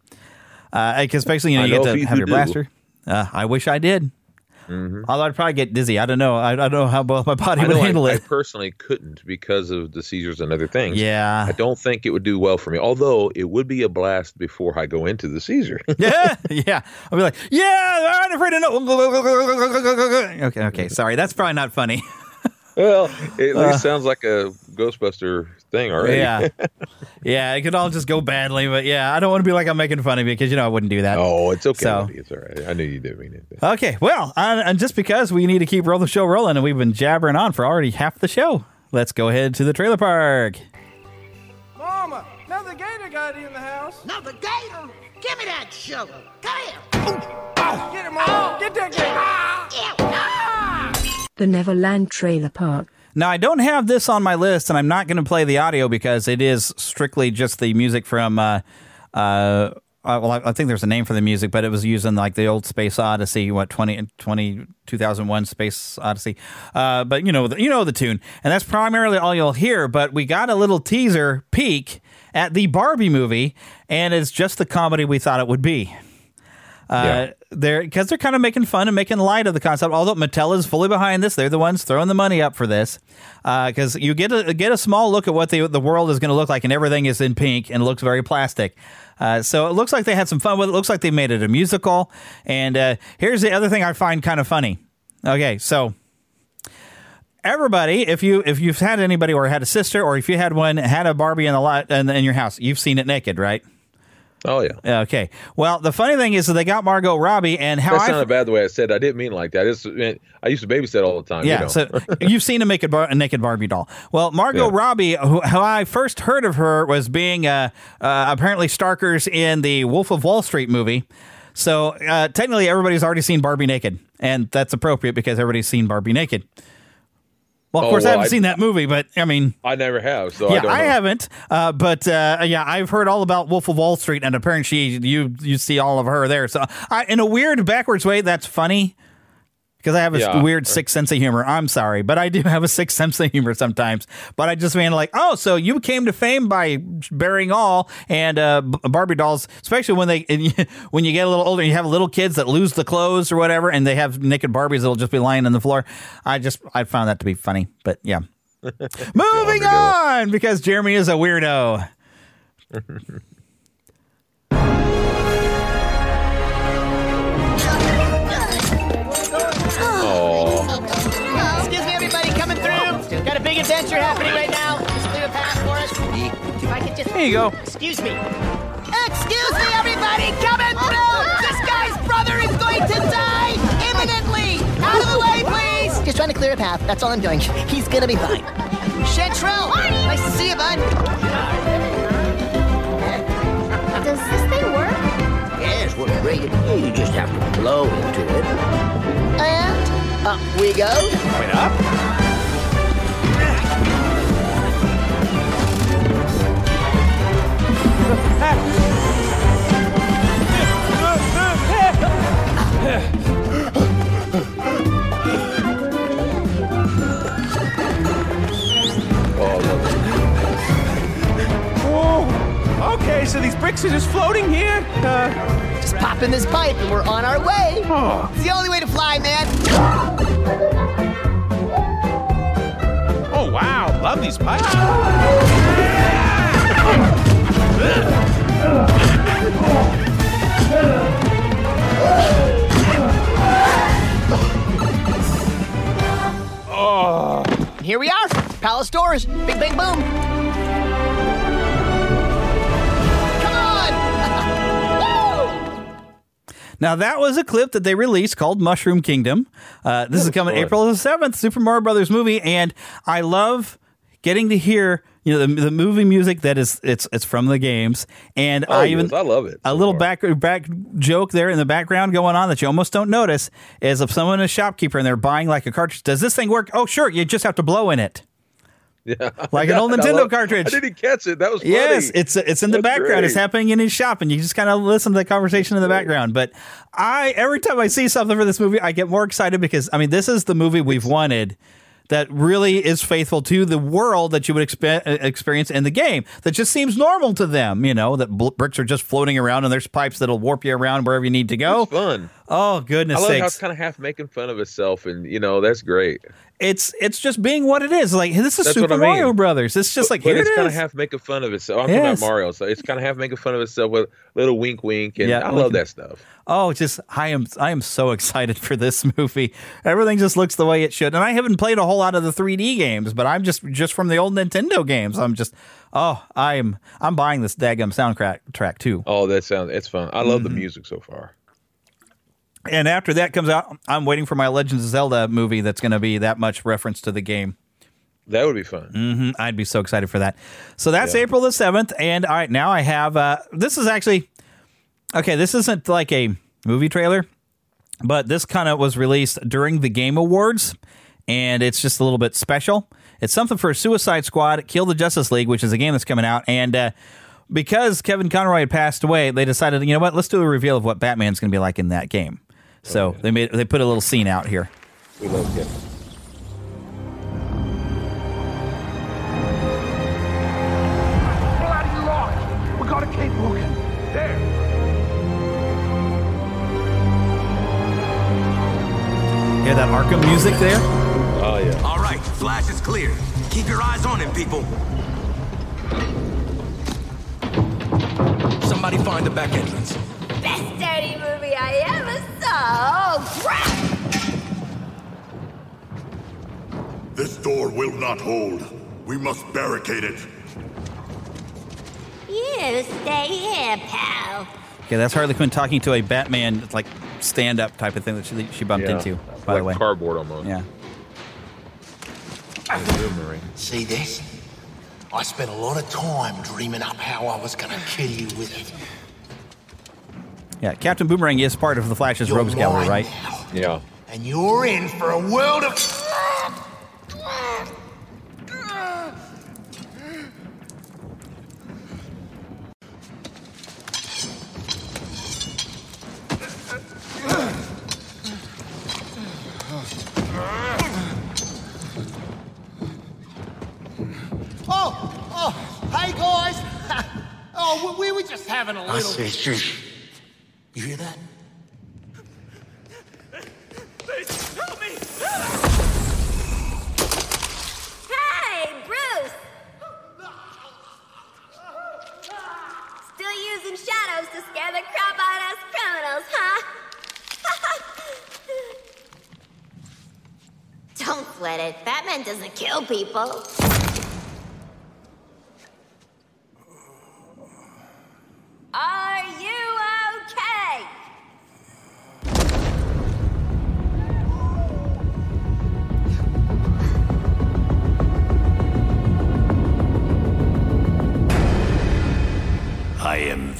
Because basically, you know, you know get to have your do. blaster. Uh, I wish I did. Mm-hmm. Although I'd probably get dizzy. I don't know. I, I don't know how well my body I would handle I, handle I personally couldn't because of the seizures and other things. Yeah. I don't think it would do well for me. Although it would be a blast before I go into the seizure. yeah, yeah. I'll be like, yeah, I'm afraid to know. Okay, okay. Sorry, that's probably not funny. well, it at least uh. sounds like a Ghostbuster thing already. Yeah. yeah, it could all just go badly, but yeah, I don't want to be like I'm making fun of you because you know I wouldn't do that. Oh, it's okay. So- buddy. It's all right. I knew you didn't mean it. Okay, well, uh, and just because we need to keep roll the show rolling and we've been jabbering on for already half the show, let's go ahead to the trailer park. Mama, another gator got in the house. Another gator? Give me that shovel. Come here. Get him, Mama. Get that gator. The Neverland Trailer Park. Now, I don't have this on my list, and I'm not going to play the audio because it is strictly just the music from. Uh, uh, uh, well, I think there's a name for the music, but it was using like the old Space Odyssey, what 20, 20 2001 Space Odyssey. Uh, but you know, the, you know the tune, and that's primarily all you'll hear. But we got a little teaser peek at the Barbie movie, and it's just the comedy we thought it would be. Uh, they're because they're kind of making fun and making light of the concept. Although Mattel is fully behind this, they're the ones throwing the money up for this. Because you get a get a small look at what the the world is going to look like, and everything is in pink and looks very plastic. Uh, so it looks like they had some fun with it. Looks like they made it a musical. And uh, here's the other thing I find kind of funny. Okay, so everybody, if you if you've had anybody or had a sister or if you had one had a Barbie in the lot in, in your house, you've seen it naked, right? Oh yeah. Okay. Well, the funny thing is that they got Margot Robbie and how That I sounded bad the way I said. it. I didn't mean like that. It's, I used to babysit all the time. yeah, you know. so you've seen a naked, bar- a naked Barbie doll. Well, Margot Yeah. Robbie, who, how I first heard of her was being uh, uh, apparently Starkers in the Wolf of Wall Street movie. So uh, technically, everybody's already seen Barbie naked, and that's appropriate because everybody's seen Barbie naked. Well, of Oh, course, I haven't I- seen that movie, but I mean, I never have. So yeah, I, don't I, haven't. Uh, but uh, yeah, I've heard all about Wolf of Wall Street, and apparently, she, you you see all of her there. So, I, in a weird backwards way, that's funny because I have a Yeah. weird sixth sense of humor. I'm sorry, but I do have a sixth sense of humor sometimes. But I just mean like, oh, so you came to fame by burying all and uh, Barbie dolls, especially when they when you get a little older, and you have little kids that lose the clothes or whatever, and they have naked Barbies that'll just be lying on the floor. I just I found that to be funny, but yeah. Moving on because Jeremy is a weirdo. Here you go. Excuse me. Excuse me, everybody, coming through. This guy's brother is going to die imminently. Out of the way, please. Just trying to clear a path. That's all I'm doing. He's gonna be fine. Chantrell, nice to see you, bud. Does this thing work? Yes, what great. You just have to blow into it. And up we go. Wait up. Okay, so these bricks are just floating here. Uh, Just pop in this pipe and we're on our way. Oh. It's the only way to fly, man. oh wow, love these pipes. Palace doors. Big bang boom. Come on. Now that was a clip that they released called Mushroom Kingdom. Uh, this is coming fun. April the seventh, Super Mario Brothers movie, and I love getting to hear you know the, the movie music that is it's it's from the games, and Oh, I yes, even I love it. a so little far. back back joke there in the background going on that you almost don't notice is if someone is a shopkeeper and they're buying like a cartridge, does this thing work? Oh, sure, you just have to blow in it. Yeah. Like an old Nintendo love- cartridge. I didn't catch it. That was funny. Yes, it's it's in the That's background. It's happening in his shop, and you just kind of listen to the conversation in the background. But I every time I see something for this movie, I get more excited because I mean, this is the movie we've wanted that really is faithful to the world that you would expe- uh, experience in the game. That just seems normal to them. You know that bl- bricks are just floating around, and there's pipes that'll warp you around wherever you need to go. It's fun. Oh goodness I love how it's kind of half making fun of itself, and you know that's great. It's it's just being what it is. Like this is That's Super I mean. Mario Brothers. It's just like but it's it kind of half making fun of itself. I'm Yes. talking about Mario, so it's kind of half making fun of itself with a little wink, wink, and Yeah, I love that stuff. Oh, just I am I am so excited for this movie. Everything just looks the way it should. And I haven't played a whole lot of the 3D games, but I'm just just from the old Nintendo games. I'm just oh, I'm I'm buying this daggum soundtrack track too. Oh, that sounds it's fun. I love Mm-hmm. the music so far. And after that comes out, I'm waiting for my Legends of Zelda movie that's going to be that much reference to the game. That would be fun. hmm I'd be so excited for that. So that's Yeah. April the 7th. And all right, now I have uh, this is actually okay. This isn't like a movie trailer, but this kind of was released during the Game Awards, and it's just a little bit special. It's something for Suicide Squad, Kill the Justice League, which is a game that's coming out. And uh, because Kevin Conroy had passed away, they decided, you know what, let's do a reveal of what Batman's going to be like in that game. So they made they put a little scene out here. We love Kevin. Bloody! We gotta keep looking. There. Hear that Arkham music there? Oh yeah. All right, flash is clear. Keep your eyes on him, people. Somebody find the back entrance. Best dirty movie I ever saw. Oh, crap! This door will not hold. We must barricade it. You stay here, pal. Okay, that's Harley Quinn talking to a Batman like stand up type of thing that she, she bumped Yeah. into. By like the way, cardboard almost. Yeah. Boomerang. See this? I spent a lot of time dreaming up how I was gonna kill you with it. Yeah, Captain Boomerang is part of the Flash's You're Rogues Gallery, mine right? Yeah. And you're in for a world of. Oh, oh, hey guys. oh, we, we were just having a I little.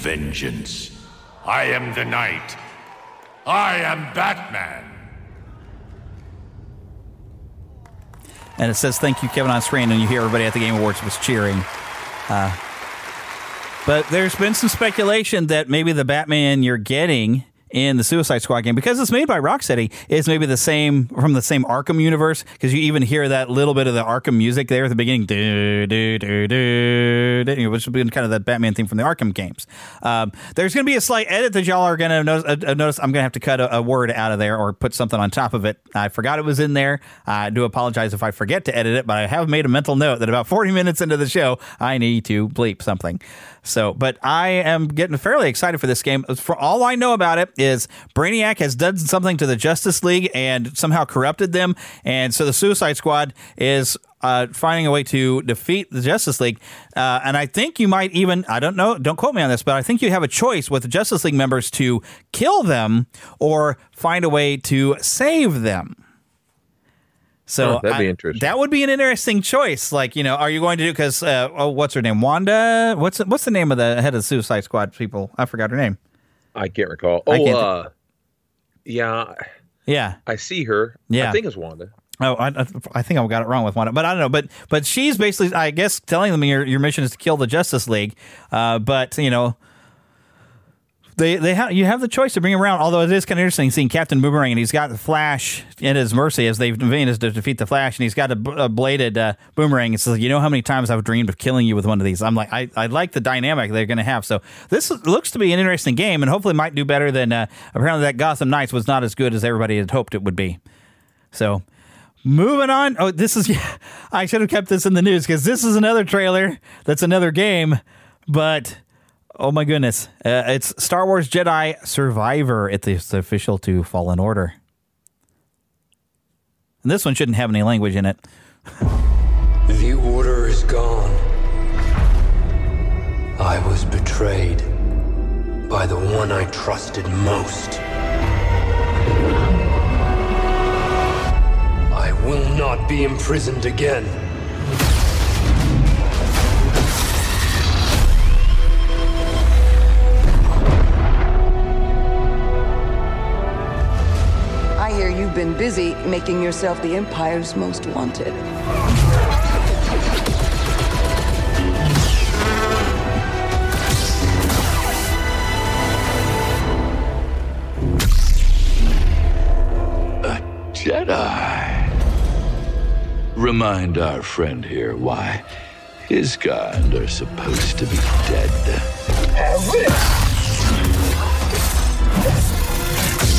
Vengeance. I am the night. I am Batman. And it says thank you, Kevin on screen, and you hear everybody at the Game Awards was cheering. Uh, but there's been some speculation that maybe the Batman you're getting in the Suicide Squad game, because it's made by Rocksteady, is maybe the same from the same Arkham universe. Because you even hear that little bit of the Arkham music there at the beginning, do, do, do, do, which has be kind of the Batman theme from the Arkham games. Um, there's going to be a slight edit that y'all are going to notice. Uh, uh, notice I'm going to have to cut a, a word out of there or put something on top of it. I forgot it was in there. I do apologize if I forget to edit it, but I have made a mental note that about 40 minutes into the show, I need to bleep something. So, but I am getting fairly excited for this game. For all I know about it is Brainiac has done something to the Justice League and somehow corrupted them, and so the Suicide Squad is uh, finding a way to defeat the Justice League. Uh, and I think you might even, I don't know, don't quote me on this, but I think you have a choice with the Justice League members to kill them or find a way to save them. So Huh, that'd be I- interesting. That would be an interesting choice. Like, you know, are you going to do because uh, oh, what's her name? Wanda. What's what's the name of the head of the Suicide Squad people? I forgot her name. I can't recall. Oh, can't uh, yeah. Yeah. I see her. Yeah. I think it's Wanda. Oh, I, I- think I got it wrong with one, but I don't know. But but she's basically, I guess, telling them your your mission is to kill the Justice League. Uh, but you know, they they have you have the choice to bring him around. Although it is kind of interesting seeing Captain Boomerang and he's got the Flash at his mercy as they've is to defeat the Flash, and he's got a bladed uh, boomerang. It says, "You know how many times I've dreamed of killing you with one of these." I'm like, I, I like the dynamic they're going to have. So this looks to be an interesting game, and hopefully might do better than uh, apparently that Gotham Knights was not as good as everybody had hoped it would be. So moving on. Oh, this is I should have kept this in the news because this is another trailer. That's another game, but oh my goodness, uh, it's Star Wars Jedi Survivor. It's official to Fallen Order, and this one shouldn't have any language in it. The order is gone. I was betrayed by the one I trusted most. I will not be imprisoned again. Been busy making yourself the Empire's most wanted. A Jedi. Remind our friend here why his kind are supposed to be dead.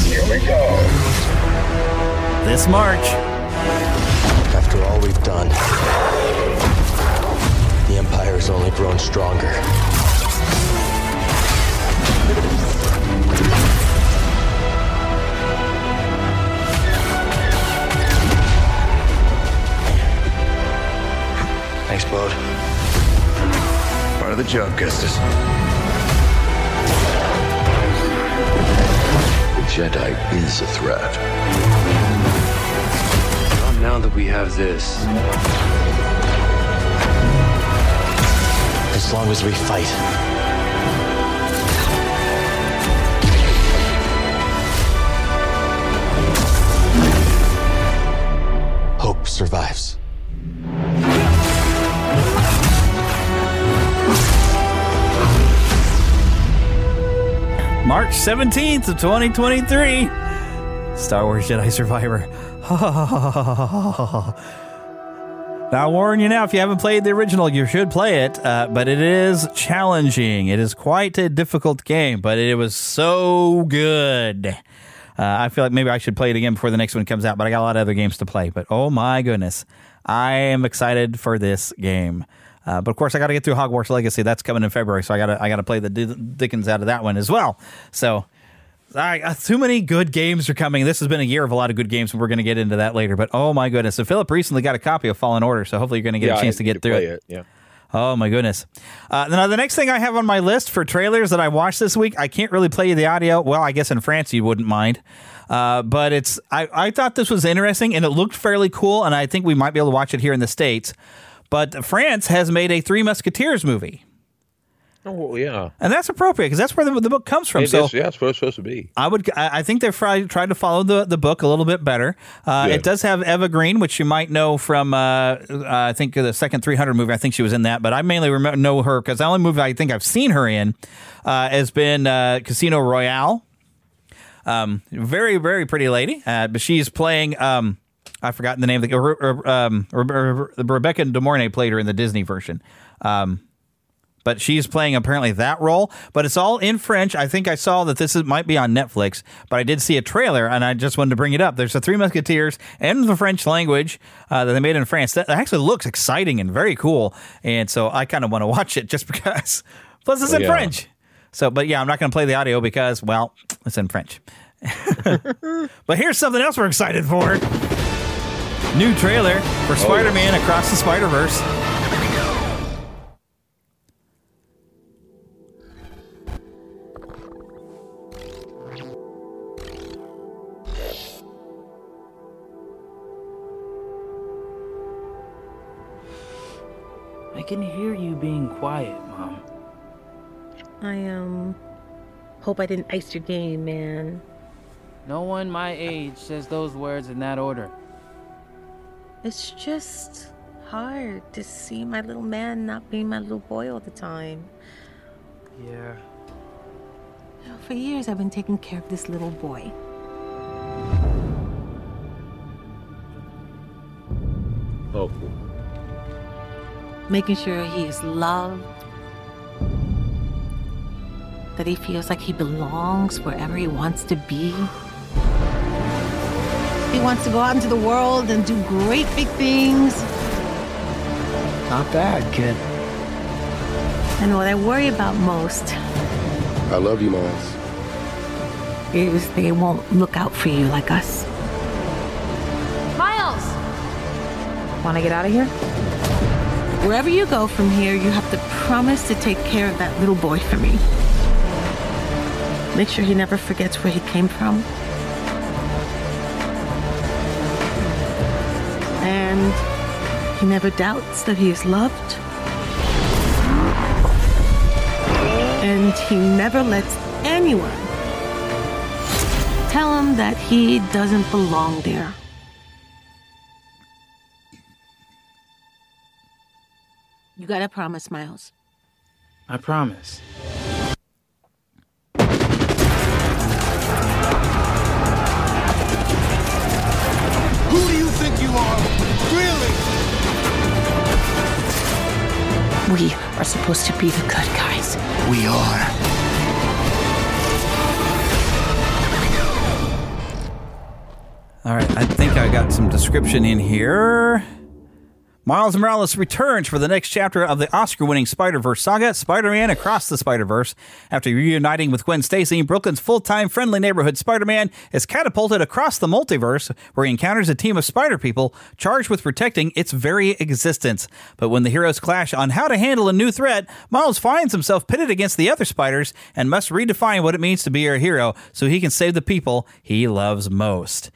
Here we go. This March. After all we've done, the Empire has only grown stronger. Thanks, Bode. Part of the job, Gustus. The Jedi is a threat. Not now that we have this. As long as we fight. Hope survives. March 17th of 2023. Star Wars Jedi Survivor. now, I'll warn you now, if you haven't played the original, you should play it, uh, but it is challenging. It is quite a difficult game, but it was so good. Uh, I feel like maybe I should play it again before the next one comes out, but I got a lot of other games to play. But oh my goodness, I am excited for this game. Uh, but of course, I got to get through Hogwarts Legacy. That's coming in February, so I got to I got to play the Dickens out of that one as well. So, I, uh, too many good games are coming. This has been a year of a lot of good games, and we're going to get into that later. But oh my goodness! So Philip recently got a copy of Fallen Order, so hopefully you're going to get Yeah, a chance to get through play it. Yeah. Oh my goodness! Uh, now the next thing I have on my list for trailers that I watched this week, I can't really play you the audio. Well, I guess in France you wouldn't mind, uh, but it's I, I thought this was interesting and it looked fairly cool, and I think we might be able to watch it here in the states. But France has made a Three Musketeers movie, Oh yeah. and that's appropriate because that's where the, the book comes from. It so is- yeah, it's supposed, supposed to be. I would. I I think they've tried, tried to follow the, the book a little bit better. Uh, it does have Eva Green, which you might know from. Uh, uh, I think the second 300 movie. I think she was in that, but I mainly remember, know her because the only movie I think I've seen her in uh, has been uh, Casino Royale. Um, very very pretty lady, uh, but she's playing. Um, I've forgotten the name. of the um, Re- Re- Rebecca De Mornay played her in the Disney version. Um, but she's playing apparently that role. But it's all in French. I think I saw that this is, might be on Netflix, but I did see a trailer and I just wanted to bring it up. There's the Three Musketeers and the French language uh, that they made in France. That actually looks exciting and very cool. And so I kind of want to watch it just because. Plus, it's Oh, in yeah. French. So, but yeah, I'm not going to play the audio because, well, it's in French. but here's something else we're excited for. New trailer for Spider-Man Across the Spider-Verse. I can hear you being quiet, Mom. I um hope I didn't ice your game, man. No one my age says those words in that order. It's just hard to see my little man not being my little boy all the time. Yeah. You know, For years I've been taking care of this little boy. Oh, Making sure he is loved. That he feels like he belongs wherever he wants to be. He wants to go out into the world and do great big things. Not bad, kid. And what I worry about most I love you, Miles. is they won't look out for you like us. Miles! Want to get out of here? Wherever you go from here, you have to promise to take care of that little boy for me. Make sure he never forgets where he came from. And he never doubts that he is loved. And he never lets anyone tell him that he doesn't belong there. Gotta promise, Miles. I promise. Who do you think you are? Really? We are supposed to be the good guys. We are. All right, I think I got some description in here. Miles Morales returns for the next chapter of the Oscar winning Spider Verse saga, Spider Man Across the Spider Verse. After reuniting with Gwen Stacy, Brooklyn's full time friendly neighborhood Spider Man is catapulted across the multiverse where he encounters a team of spider people charged with protecting its very existence. But when the heroes clash on how to handle a new threat, Miles finds himself pitted against the other spiders and must redefine what it means to be a hero so he can save the people he loves most.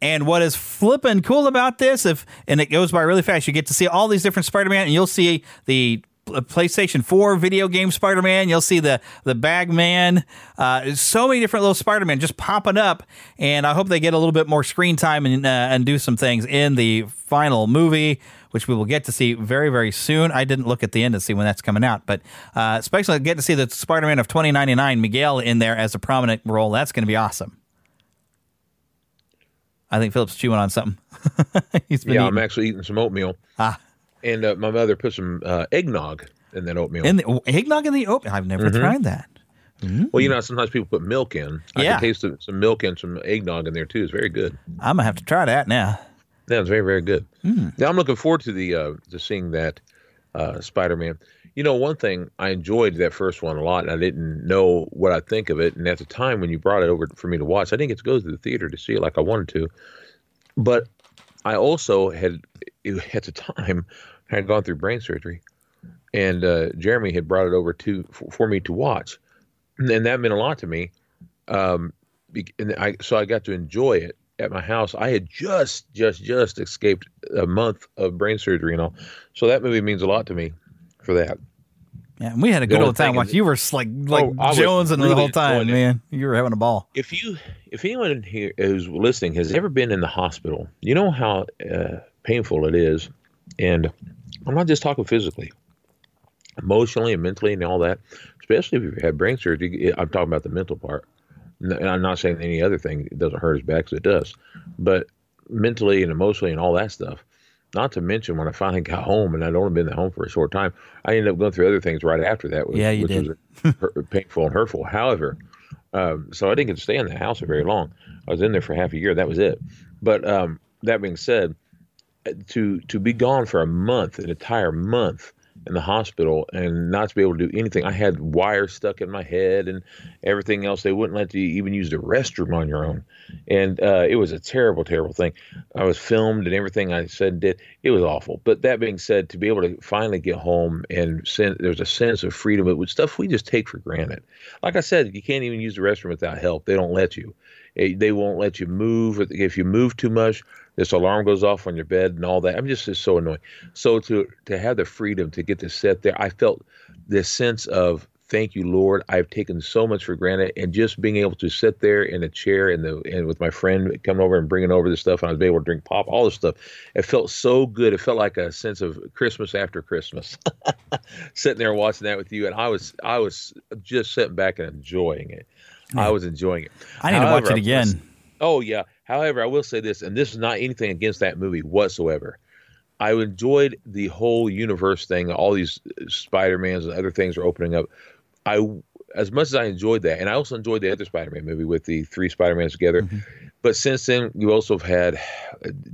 And what is flippin' cool about this, if and it goes by really fast, you get to see all these different Spider-Man, and you'll see the PlayStation 4 video game Spider-Man. You'll see the the Bagman. Uh, so many different little Spider-Man just popping up, and I hope they get a little bit more screen time and uh, and do some things in the final movie. Which we will get to see very, very soon. I didn't look at the end to see when that's coming out, but uh, especially get to see the Spider-Man of 2099, Miguel, in there as a prominent role. That's going to be awesome. I think Philip's chewing on something. He's been yeah, eating. I'm actually eating some oatmeal. Ah. And uh, my mother put some uh, eggnog in that oatmeal. In the oh, eggnog in the oatmeal. I've never Mhm. tried that. well, you know, sometimes people put milk in. I Yeah. can taste some- some milk and some eggnog in there too. It's very good. I'm gonna have to try that now. Yeah, it's very, very good. Mm. Now I'm looking forward to the uh, to seeing that uh, Spider-Man. You know, one thing I enjoyed that first one a lot, and I didn't know what I'd think of it. And at the time when you brought it over for me to watch, I didn't get to go to the theater to see it like I wanted to. But I also had at the time had gone through brain surgery, and uh, Jeremy had brought it over to for, for me to watch, and that meant a lot to me. Um, and I so I got to enjoy it at my house. I had just just just escaped a month of brain surgery and all, so that movie means a lot to me for that. Yeah, and we had a good old time watching. You were like like Oh, Jones and the whole time, man. You were having a ball. If you, if anyone here who's listening has ever been in the hospital, you know how uh, painful it is, and I'm not just talking physically, emotionally and mentally and all that. Especially if you've had brain surgery, I'm talking about the mental part. And I'm not saying any other thing it doesn't hurt as bad as it does, but mentally and emotionally and all that stuff. Not to mention when I finally got home, and I'd only been at home for a short time, I ended up going through other things right after that, which, Yeah, you which did. was painful and hurtful. However, um, so I didn't get to stay in the house for very long. I was in there for half a year. That was it. But um, that being said, uh, to to be gone for a month, an entire month in the hospital, and not to be able to do anything. I had wires stuck in my head and everything else. They wouldn't let you even use the restroom on your own, and uh, it was a terrible, terrible thing. I was filmed and everything I said did. It was awful. But that being said, to be able to finally get home and sen- there's a sense of freedom. It was stuff we just take for granted. Like I said, you can't even use the restroom without help. They don't let you. They won't let you move. If you move too much, this alarm goes off on your bed and all that. I'm just it's so annoying. So to to have the freedom to get to sit there, I felt this sense of thank you, Lord. I've taken so much for granted, and just being able to sit there in a chair and the and with my friend coming over and bringing over the stuff, and I was able to drink pop, all this stuff. It felt so good. It felt like a sense of Christmas after Christmas, sitting there watching that with you, and I was I was just sitting back and enjoying it. I was enjoying it. I need to watch it again. Oh yeah. However, I will say this, and this is not anything against that movie whatsoever. I enjoyed the whole universe thing. All these Spider-Mans and other things are opening up. I, as much as I enjoyed that, and I also enjoyed the other Spider-Man movie with the three Spider-Mans together. Mm-hmm. But since then, you also have had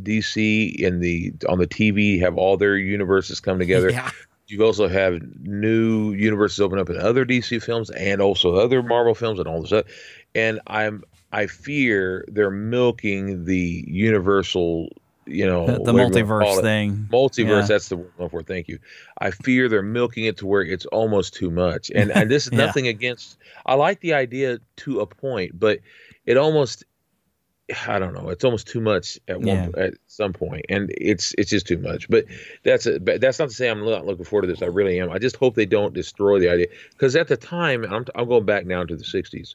DC in the on the TV have all their universes come together. Yeah. You also have new universes open up in other DC films and also other Marvel films and all this stuff. And I'm I fear they're milking the universal, you know, The- the whatever you wanna multiverse thing. Multiverse, Yeah. that's the one for. Thank you. I fear they're milking it to where it's almost too much. And and this is Yeah. nothing against. I like the idea to a point, but it almost. I don't know. It's almost too much at one Yeah. at some point, and it's it's just too much. But that's a, but that's not to say I'm not looking forward to this. I really am. I just hope they don't destroy the idea because at the time, I'm I'm going back now to the '60s.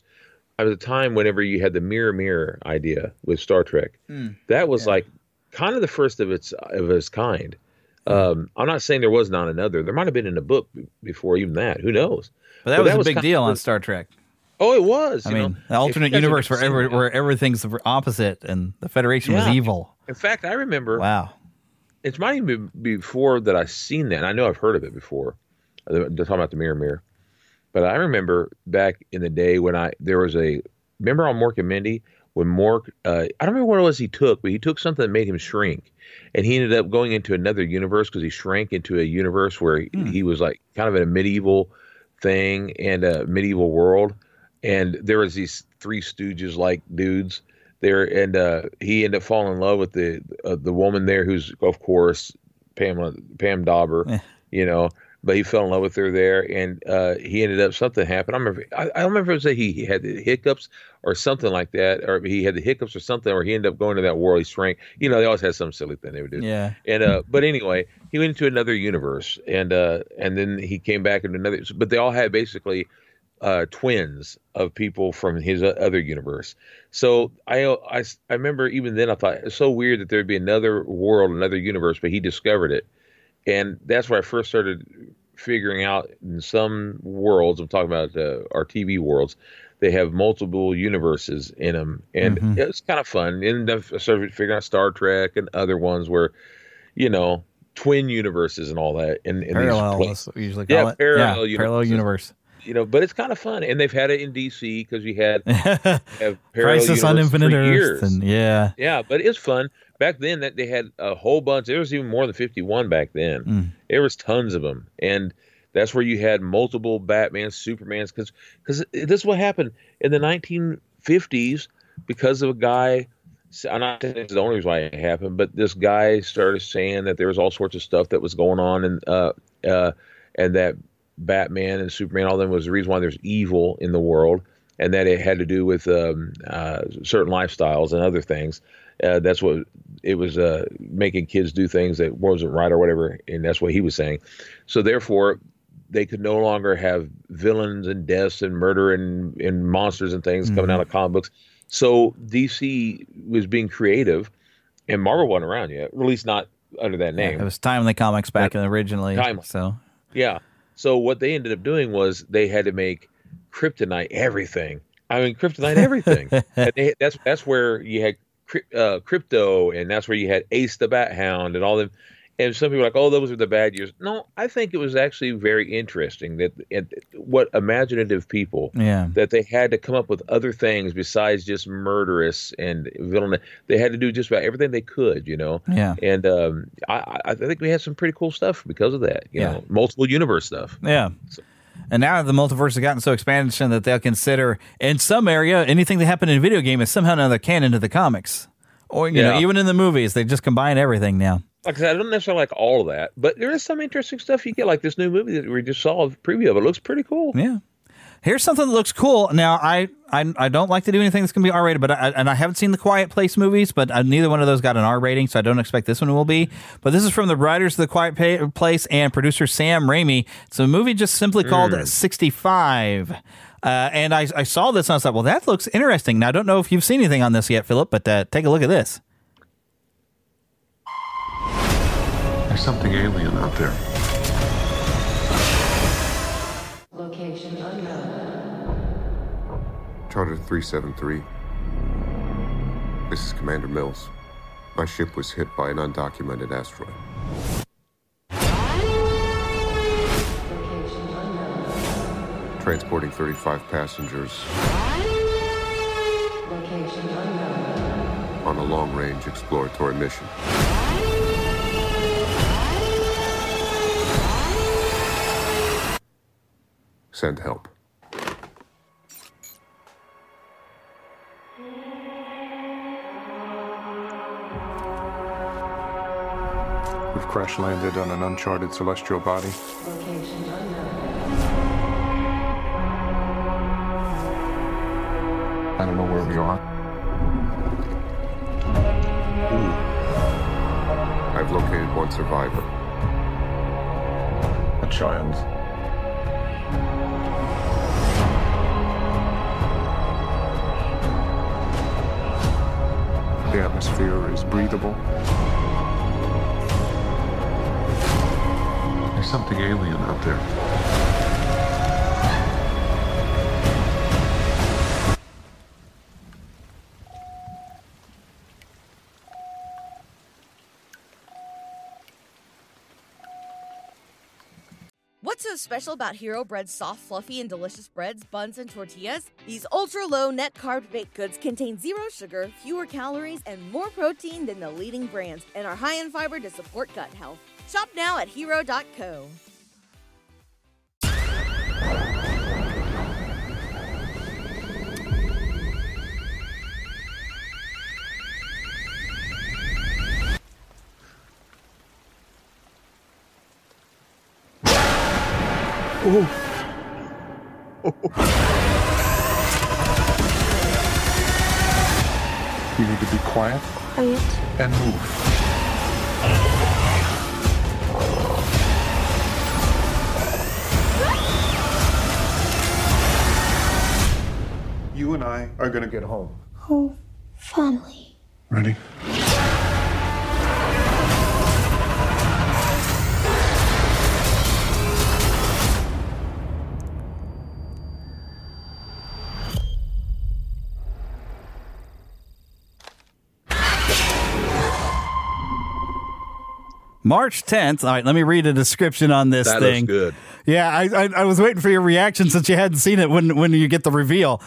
At the time, whenever you had the mirror mirror idea with Star Trek, Mm. that was like kind of the first of its of its kind. Um, I'm not saying there was not another. There might have been in a book before even that. Who knows? But that was a big kind of deal on Star Trek. Oh, it was. I mean, know. the alternate If you guys universe where every, where everything's the opposite and the Federation was evil. In fact, I remember. Wow. It might even be before that I've seen that. and I know I've heard of it before. Uh, They're talking about the mirror mirror. But I remember back in the day when I there was a remember on Mork and Mindy when Mork, uh, I don't remember what it was he took, but he took something that made him shrink, and he ended up going into another universe because he shrank into a universe where he, he was like kind of in a medieval thing and a medieval world, and there was these three Stooges like dudes there, and uh, he ended up falling in love with the uh, the woman there, who's of course Pamela Pam Dawber, you know. But he fell in love with her there, and uh, he ended up something happened. I remember. I, I remember it he, he had the hiccups or something like that, or he had the hiccups or something, or he ended up going to that world. He shrank. You know, they always had some silly thing they would do. Yeah. And uh, but anyway, he went into another universe, and uh, and then he came back into another. But they all had basically uh, twins of people from his o- other universe. So I, I I remember even then I thought it's so weird that there'd be another world, another universe, but he discovered it, and that's where I first started figuring out in some worlds. I'm talking about uh, our TV worlds. They have multiple universes in them, and Mhm. it's kind of fun. And I started figuring out Star Trek and other ones where, you know, twin universes and all that. And, and Parallel, these that's what we usually yeah, call it. parallel yeah, parallel universe. you know, but it's kind of fun, and they've had it in DC because you had have parallel Crisis on Infinite for Earth, years. and yeah, yeah, but it's fun. Back then, that they had a whole bunch. There was even more than fifty-one back then. Mm. There was tons of them, and that's where you had multiple Batmans, Supermans, because because this is what happened in the nineteen fifties because of a guy. I'm not saying it's the only reason why it happened, but this guy started saying that there was all sorts of stuff that was going on, and uh, uh, and that Batman and Superman, all them was the reason why there's evil in the world, and that it had to do with um, uh, certain lifestyles and other things. Uh, that's what it was uh, making kids do things that wasn't right or whatever, and that's what he was saying. So therefore, they could no longer have villains and deaths and murder and, and monsters and things coming Mhm. out of comic books. So DC was being creative, and Marvel wasn't around yet, at least not under that name. it was Timely Comics back in originally. Timely. So Yeah. So what they ended up doing was they had to make kryptonite everything. I mean, kryptonite everything. and they, that's that's where you had uh, Krypto, and that's where you had Ace the Bat Hound, and all them. And some people are like, "Oh, those were the bad years." No, I think it was actually very interesting that and what imaginative people Yeah. that they had to come up with other things besides just murderous and villainous. They had to do just about everything they could, you know. Yeah. And um, I, I think we had some pretty cool stuff because of that. You Yeah. know, multiple universe stuff. Yeah. And now the multiverse has gotten so expansion that they'll consider in some area anything that happened in a video game is somehow another canon to the comics. Or you know, even in the movies, they just combine everything now. Like I said, I don't necessarily like all of that, but there is some interesting stuff you get, like this new movie that we just saw a preview of. It looks pretty cool. Yeah. Here's something that looks cool. Now, I I, I don't like to do anything that's going to be R rated, but I, and I haven't seen the Quiet Place movies, but uh, neither one of those got an R rating, so I don't expect this one will be. But this is from the writers of the Quiet Pa- Place and producer Sam Raimi. It's a movie just simply called Mm. 65. Uh, and I, I saw this and I was like, well, that looks interesting. Now, I don't know if you've seen anything on this yet, Philip, but uh, take a look at this. There's something alien out there. Charter 373. This is Commander Mills. My ship was hit by an undocumented asteroid. Transporting 35 passengers on a long range exploratory mission. Send help. Crash landed on an uncharted celestial body. Location unknown. I don't know where we are. I've located one survivor. A child. The atmosphere is breathable. There's something alien out there. What's so special about Hero Bread's soft, fluffy, and delicious breads, buns, and tortillas? These ultra low net carb baked goods contain zero sugar, fewer calories, and more protein than the leading brands, and are high in fiber to support gut health. Shop now at hero.co. You need to be quiet Quiet. and move. You and I are gonna get home. Home. family. Ready? March 10th. All right, let me read a description on this That thing. looks good. Yeah, I, I I was waiting for your reaction since you hadn't seen it when when you get the reveal.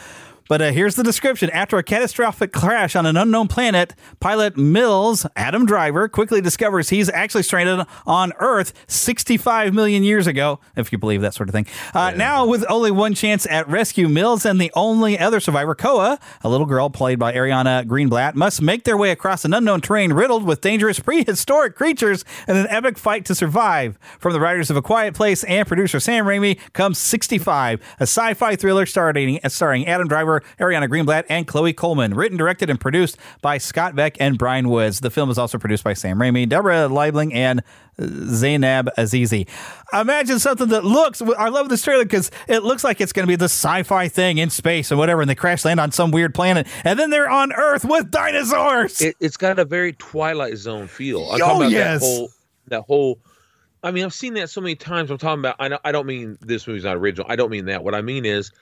But uh, here's the description. After a catastrophic crash on an unknown planet, pilot Mills, Adam Driver, quickly discovers he's actually stranded on Earth 65 million years ago, if you believe that sort of thing. Uh, Now, with only one chance at rescue, Mills and the only other survivor, Koa, a little girl played by Ariana Greenblatt, must make their way across an unknown terrain riddled with dangerous prehistoric creatures in an epic fight to survive. From the writers of A Quiet Place and producer Sam Raimi comes 65, a sci-fi thriller starring, starring Adam Driver, Ariana Greenblatt, and Chloe Coleman. Written, directed, and produced by Scott Beck and Bryan Woods. The film is also produced by Sam Raimi, Deborah Liebling, and uh, Zainab Azizi. Imagine something that looks. I love this trailer because it looks like it's going to be the sci-fi thing in space and whatever, and they crash land on some weird planet, and then they're on Earth with dinosaurs. It, it's got a very Twilight Zone feel. I'm Oh, about yes. that whole that whole. I mean, I've seen that so many times. I'm talking about. I know, I don't mean this movie's not original. I don't mean that. What I mean is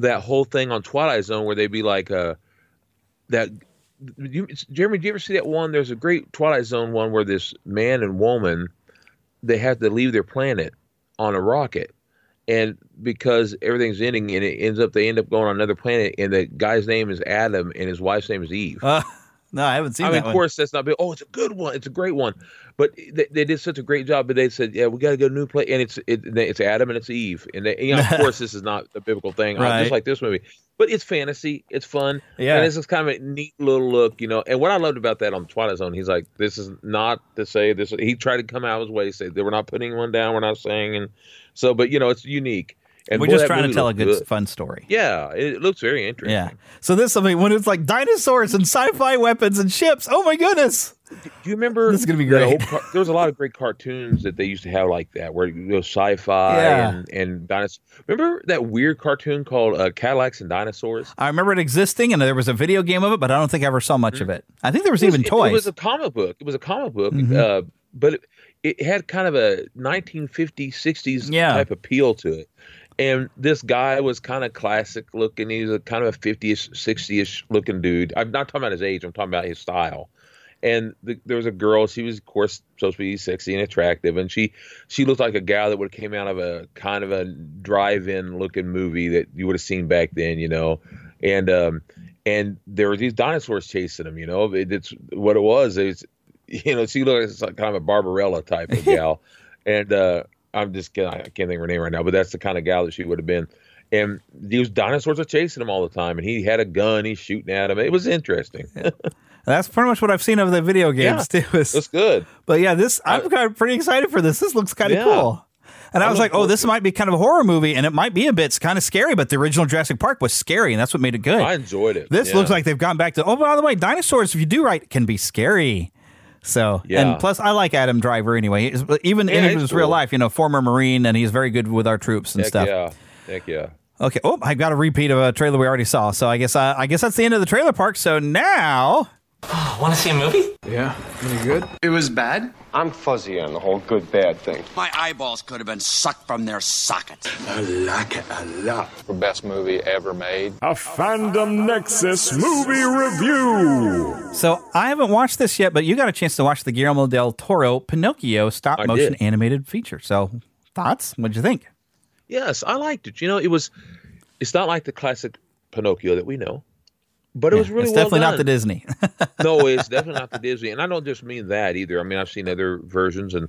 that whole thing on Twilight Zone where they'd be like, uh, that. You, Jeremy, do you ever see that one? There's a great Twilight Zone one where this man and woman they have to leave their planet on a rocket, and because everything's ending, and it ends up they end up going on another planet, and the guy's name is Adam, and his wife's name is Eve. Uh, no, I haven't seen I that mean, of one. course, that's not big. Oh, it's a good one. It's a great one. But they, they did such a great job. But they said, yeah, we got to go a new place, and it's it, it's Adam and it's Eve, and they, you know, of course, this is not a biblical thing, uh, Right. just like this movie. But it's fantasy. It's fun. Yeah. and this is kind of a neat little look, you know. And what I loved about that on Twilight Zone, he's like, this is not to say this. He tried to come out of his way, say that we're not putting one down, we're not saying, and so, but you know, it's unique. And We're boy, just trying to tell a looked good, fun story. Yeah, it looks very interesting. Yeah. So this something when it's like dinosaurs and sci-fi weapons and ships. Oh my goodness. Do you remember? This is gonna be great. car- there was a lot of great cartoons that they used to have like that, where you know, sci-fi Yeah. and and dinosaurs. Remember that weird cartoon called uh, Cadillacs and Dinosaurs? I remember it existing, and there was a video game of it, but I don't think I ever saw much of it. I think there was, It even it- toys. It was a comic book. It was a comic book, Mhm. uh, but it, it had kind of a 1950s, 60s Yeah. type appeal to it. And this guy was kind of classic looking. He was a kind of a 50ish, 60ish looking dude. I'm not talking about his age. I'm talking about his style. And the, there was a girl. She was, of course, supposed to be sexy and attractive, and she she looked like a gal that would have came out of a kind of a drive-in looking movie that you would have seen back then, you know. And um, and there were these dinosaurs chasing him. You know, it, it's what it was. It's you know, she looked like kind of a Barbarella type of gal, and uh, I'm just kidding. I can't think of her name right now, but that's the kind of gal that she would have been. And these dinosaurs are chasing him all the time, and he had a gun. He's shooting at him. It was interesting. That's pretty much what I've seen of the video games Yeah, too. Is, That's good. but yeah, this I'm kind of pretty excited for this. This looks kind of Yeah. cool. And I, I was like, oh, this might be kind of a horror movie, and it might be a bit kind of scary. But the original Jurassic Park was scary, and that's what made it good. I enjoyed it. This Yeah. looks like they've gone back to. Oh, by the way, dinosaurs, if you do right, can be scary. So, Yeah. and plus, I like Adam Driver anyway. He's- Even Yeah, in his real life, you know, former Marine, and he's very good with our troops and Heck stuff. yeah. Heck yeah. Okay. Oh, I got a repeat of a trailer we already saw. So I guess uh, I guess that's the end of the trailer park. So now, Want to see a movie? Yeah. Any good? It was bad? I'm fuzzy on the whole good bad thing. My eyeballs could have been sucked from their sockets. I like it a lot. The best movie ever made. A Fandom Nexus movie review. so I haven't watched this yet, but you got a chance to watch the Guillermo del Toro Pinocchio stop I motion did. animated feature. So Thoughts? What'd you think? Yes, I liked it. You know, it was. It's not like the classic Pinocchio that we know, but it was really it's well definitely not the Disney. no, it's definitely not the Disney, and I don't just mean that either. I mean, I've seen other versions, and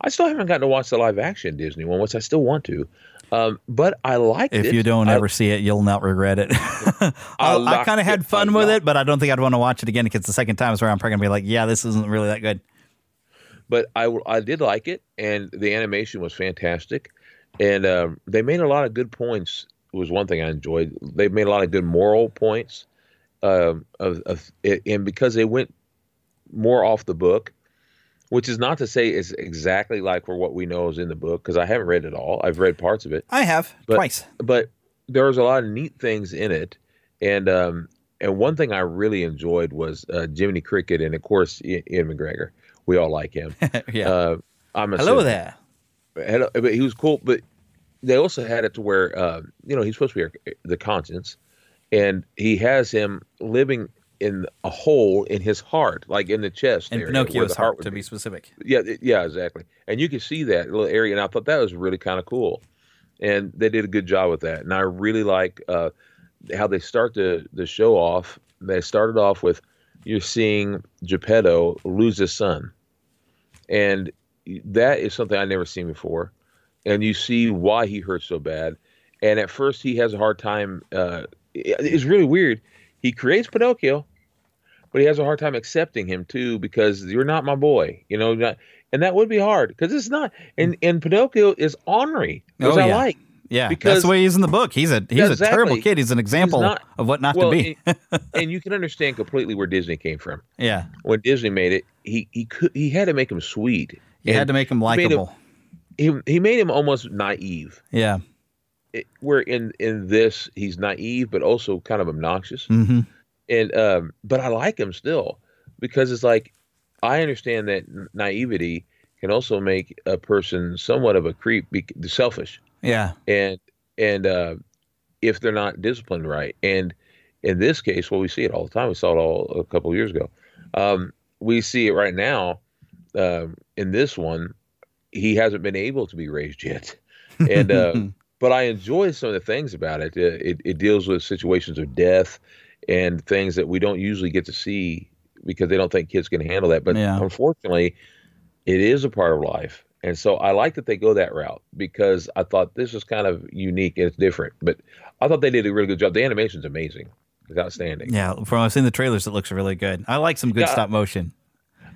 I still haven't gotten to watch the live action Disney one, which I still want to. Um, but I liked if it. If you don't I- ever see it, you'll not regret it. I, I liked kind of had fun with it, but I don't think I'd want to watch it again because the second time is where I'm probably gonna be like, yeah, this isn't really that good. but I, I did like it, and the animation was fantastic, and um, they made a lot of good points. Was one thing I enjoyed. They made a lot of good moral points, um, of, of and because they went more off the book, which is not to say it's exactly like for what we know is in the book because I haven't read it all. I've read parts of it. I have but, twice. but there was a lot of neat things in it, and um, and one thing I really enjoyed was uh, Jiminy Cricket and of course Ewan McGregor. We all like him. Yeah. Uh, I'm a Hello there. Hello, but he was cool. But they also had it to where uh, you know he's supposed to be the conscience, and he has him living in a hole in his heart, like in the chest. In Pinocchio's the heart, would to be. be specific. Yeah, yeah, exactly. And you can see that little area, and I thought that was really kind of cool. And they did a good job with that. And I really like uh, how they start the the show off. They started off with you're seeing Geppetto lose his son, and that is something I never seen before. And you see why he hurts so bad. And at first, he has a hard time. Uh, it's really weird. He creates Pinocchio, but he has a hard time accepting him too because you're not my boy, you know. Not, and that would be hard because it's not. And and Pinocchio is ornery, which Oh, I like. Yeah, because that's the way he is in the book. He's a he's Yeah, a terrible kid. He's an example not- of what not well, to be. and, and you can understand completely where Disney came from. yeah, When Disney made it, he he could he had to make him sweet. you had to make him he him- likable. He he made him almost naive. Yeah. It, where in in this he's naive but also kind of obnoxious. hmm and um but i like him still because it's like i understand that naivety can also make a person somewhat of a creep be selfish. Yeah. and and uh if they're not disciplined right. And in this case well we see it all the time we saw it all a couple of years ago. Um we see it right now um in this one he hasn't been able to be raised yet. And uh but I enjoy some of the things about it. Uh, It, it deals with situations of death and things that we don't usually get to see because they don't think kids can handle that. But Yeah. unfortunately, it is a part of life. And so I like that they go that route because I thought this is kind of unique and it's different. But I thought they did a really good job. The animation's amazing. It's outstanding. Yeah, from I've seen the trailers, it looks really good. I like some good Yeah. stop motion.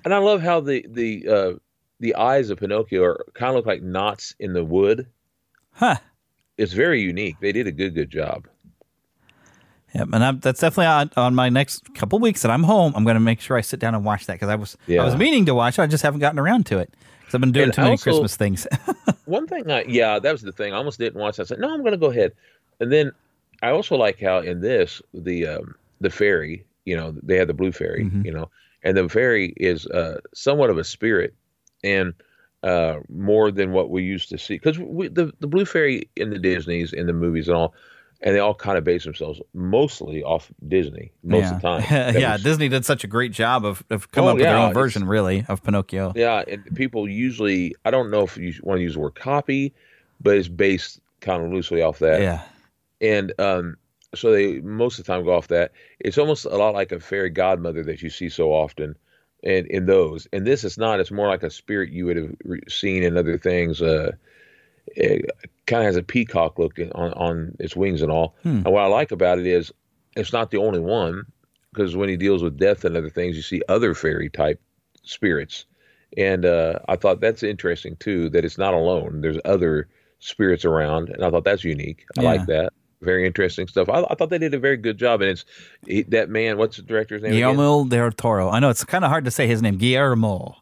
And I love how the the uh, the eyes of Pinocchio are kind of look like knots in the wood. Huh. It's very unique. They did a good good job. Yep, and I'm, that's definitely on, on my next couple weeks that I'm home. I'm going to make sure I sit down and watch that because I was I was meaning to watch it. I just haven't gotten around to it because I've been doing And too many Christmas things. One thing, I, yeah, that was the thing. I almost didn't watch. it. I said, no, I'm going to go ahead. And then I also like how in this the um, the fairy, you know, they had the blue fairy, Mm-hmm. you know, and the fairy is uh, somewhat of a spirit and uh, more than what we used to see because the the blue fairy in the Disney's in the movies and all. And they all kind of base themselves mostly off Disney most yeah. of the time. Yeah, was- Disney did such a great job of, of coming Oh, up with their own version, really, of Pinocchio. Yeah, and people usually I don't know if you want to use the word copy, but it's based kind of loosely off that. Yeah. And um, so they most of the time go off that. It's almost a lot like a fairy godmother that you see so often, and in those. And this is not. It's more like a spirit you would have seen in other things. Uh, it kind of has a peacock look on on its wings and all. Hmm. And what I like about it is it's not the only one because when he deals with death and other things, you see other fairy type spirits. And uh, I thought that's interesting too, that it's not alone. There's other spirits around, and I thought that's unique. I Yeah. like that. Very interesting stuff. I, I thought they did a very good job, and it's he, that man. What's the director's name? again? Guillermo del Toro. I know it's kind of hard to say his name, Guillermo.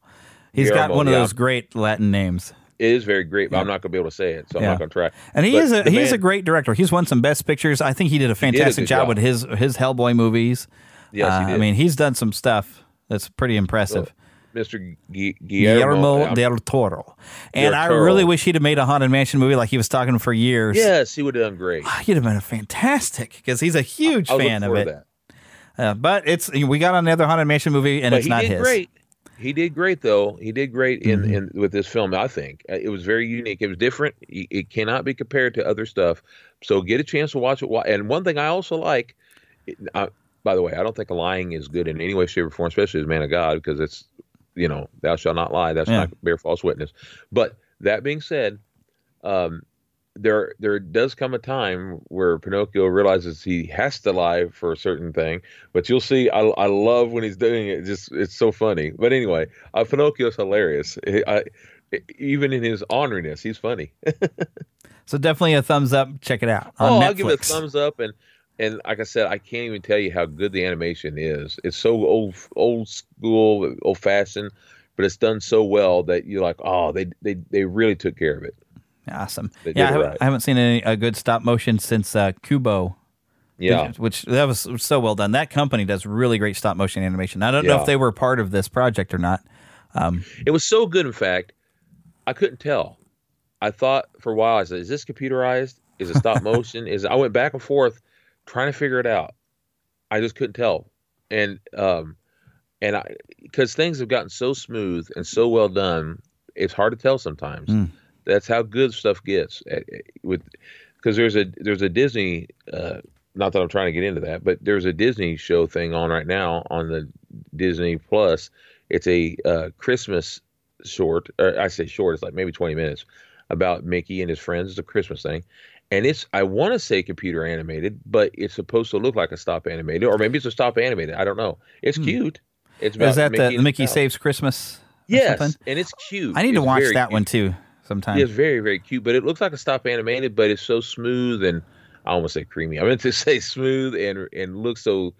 He's got one of yeah. those great Latin names. It is very great, but I'm not going to be able to say it, so I'm not going to try. And he But is a he's a great director. He's won some best pictures. I think he did a fantastic good job, job. with his his Hellboy movies. Yes, Uh, I mean, he's done some stuff that's pretty impressive. Mr. Gu- Guillermo. Guillermo del Toro. And I Toro. really wish he'd have made a Haunted Mansion movie like he was talking for years. Yes, he would have done great. He'd have been a fantastic because he's a huge I look fan of it. that. Uh, but it's we got another Haunted Mansion movie and but it's he not did his. great. He did great though. He did great in, Mm-hmm. in with this film. I think Uh, it was very unique. It was different. It it cannot be compared to other stuff. So get a chance to watch it. And one thing I also like, I, by the way, I don't think lying is good in any way, shape, or form, especially as man of God, because it's you know, thou shalt not lie. That's Yeah. not bear false witness. But that being said, um, there there does come a time where Pinocchio realizes he has to lie for a certain thing. But you'll see, I, I love when he's doing it. Just it's so funny. But anyway, uh, Pinocchio's hilarious. I, even in his orneriness, he's funny. So definitely a thumbs up. Check it out on oh, Netflix. I'll give it a thumbs up. And and like I said, I can't even tell you how good the animation is. It's so old old school, old fashioned, but it's done so well that you're like, oh, they they they really took care of it. Awesome. They yeah, I haven't, right. I haven't seen any a good stop motion since uh, Kubo. Yeah. which, which that was so well done. That company does really great stop motion animation. I don't know if they were part of this project or not. Um, It was so good, in fact, I couldn't tell. I thought for a while, I said, "Is this computerized? Is it stop motion? Is I went back and forth trying to figure it out. I just couldn't tell, and um, and I because things have gotten so smooth and so well done, it's hard to tell sometimes. Mm. That's how good stuff gets with because there's a there's a Disney. Uh, not that I'm trying to get into that, but there's a Disney show thing on right now on the Disney Plus. It's a uh, Christmas short. Or I say short. It's like maybe 20 minutes about Mickey and his friends. It's a Christmas thing, and it's I want to say computer animated, but it's supposed to look like a stop animated, or maybe it's a stop animated. I don't know. It's cute. It's about Hmm. is that Mickey the Mickey. Saves Christmas? Yes, something? and it's cute. I need to It's watch that cute. one too sometime. Yeah, it's very, very cute, but it looks like a stop animated, but it's so smooth and I almost say creamy. I meant to say smooth and and looks so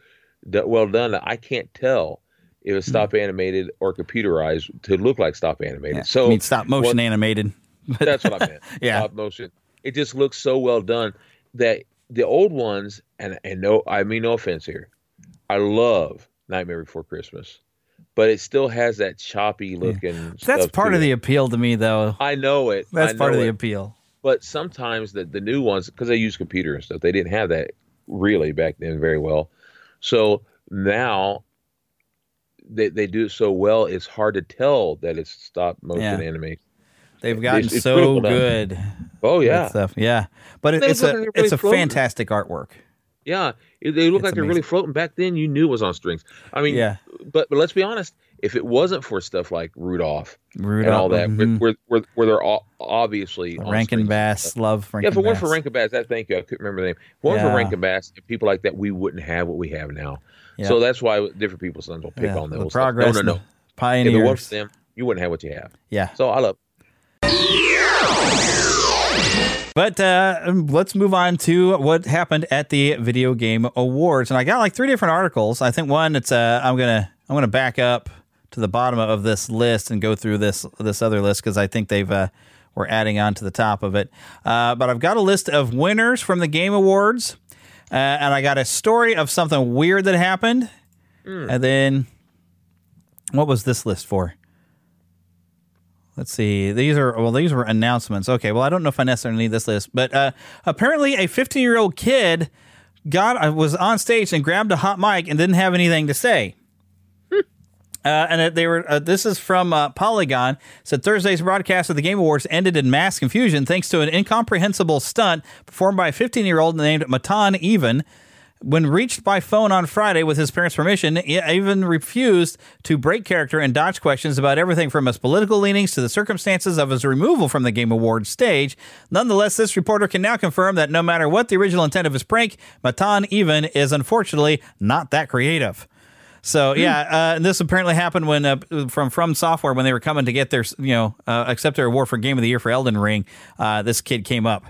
well done that I can't tell if it's stop animated or computerized to look like stop animated. Hmm. Yeah, So I mean stop motion what- animated. that's what I meant. Yeah. Stop motion. It just looks so well done that the old ones, and and no, I mean no offense here. I love Nightmare Before Christmas, but it still has that choppy looking. That's stuff part of it. the appeal to me, though. I know it. That's I part of know the appeal. But sometimes the the new ones, because they use computer and stuff, they didn't have that really back then very well. So now they they do it so well, it's hard to tell that it's stop motion Yeah. animation. They've gotten It's- it's so good. Good. Oh yeah, stuff. Yeah, but it, it's a really it's a floating. fantastic artwork. yeah. They look It's like they're really floating. Back then, you knew it was on strings. I mean, Yeah. But but let's be honest. If it wasn't for stuff like Rudolph, Rudolph and all that, mhm. where, where where they're all obviously on Rankin. Bass, love Rankin yeah, if it weren't for Bass. Rankin Bass, that thank you. I couldn't remember the name. If it weren't Yeah. for Rankin Bass and people like that, we wouldn't have what we have now. Yeah. So that's why different people's sons will pick Yeah, on the those. progress no, and no, the no. If it weren't for them, you wouldn't have what you have. Yeah. So I love. But uh, let's move on to what happened at the Video Game Awards, and I got like three different articles. I think one it's uh, I'm gonna I'm gonna back up to the bottom of this list and go through this this other list because I think they've uh, we're adding on to the top of it. Uh, but I've got a list of winners from the Game Awards, uh, and I got a story of something weird that happened, and then what was this list for? Let's see. These are well. These were announcements. Okay. Well, I don't know if I necessarily need this list, but uh, apparently, a 15 year old kid got uh, was on stage and grabbed a hot mic and didn't have anything to say. Uh, and they were. Uh, this is from uh, Polygon. Said Thursday's broadcast of the Game Awards ended in mass confusion thanks to an incomprehensible stunt performed by a 15 year old named Matan Even. When reached by phone on Friday with his parents' permission, he even refused to break character and dodge questions about everything from his political leanings to the circumstances of his removal from the Game Awards stage. Nonetheless, this reporter can now confirm that no matter what the original intent of his prank, Matan Even is unfortunately not that creative. So yeah, uh, and this apparently happened when uh, from From Software when they were coming to get their you know uh, accept their award for Game of the Year for Elden Ring. Uh, this kid came up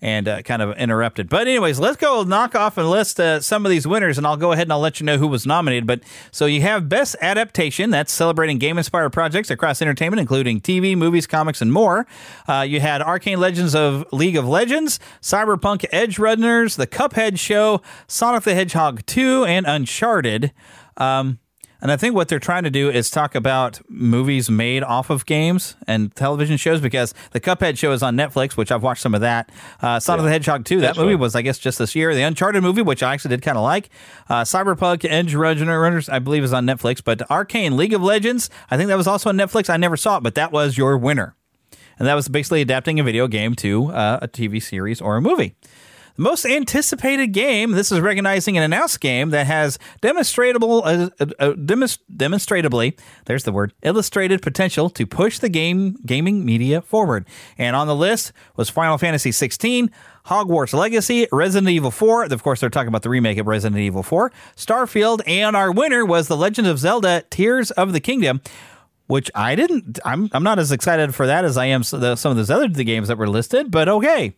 and uh, kind of interrupted. But anyways, let's go knock off and list uh, some of these winners, and I'll go ahead and I'll let you know who was nominated. But so you have Best Adaptation, that's celebrating game-inspired projects across entertainment, including TV, movies, comics, and more. Uh, you had Arcane Legends of League of Legends, Cyberpunk Edge Runners, The Cuphead Show, Sonic the Hedgehog 2, and Uncharted. Um, And I think what they're trying to do is talk about movies made off of games and television shows because the Cuphead show is on Netflix, which I've watched some of that. Uh, of the Hedgehog 2, that That's movie was, I guess, just this year. The Uncharted movie, which I actually did kind of like. Uh, Cyberpunk Edge Runners, I believe, is on Netflix. But Arcane League of Legends, I think that was also on Netflix. I never saw it, but that was your winner. And that was basically adapting a video game to uh, a TV series or a movie. Most anticipated game. This is recognizing an announced game that has demonstratable, uh, uh, uh, demonst- demonstratably, there's the word, illustrated potential to push the game gaming media forward. And on the list was Final Fantasy 16, Hogwarts Legacy, Resident Evil 4. Of course, they're talking about the remake of Resident Evil 4, Starfield, and our winner was The Legend of Zelda: Tears of the Kingdom which I didn't. I'm I'm not as excited for that as I am some of those other the games that were listed. But okay,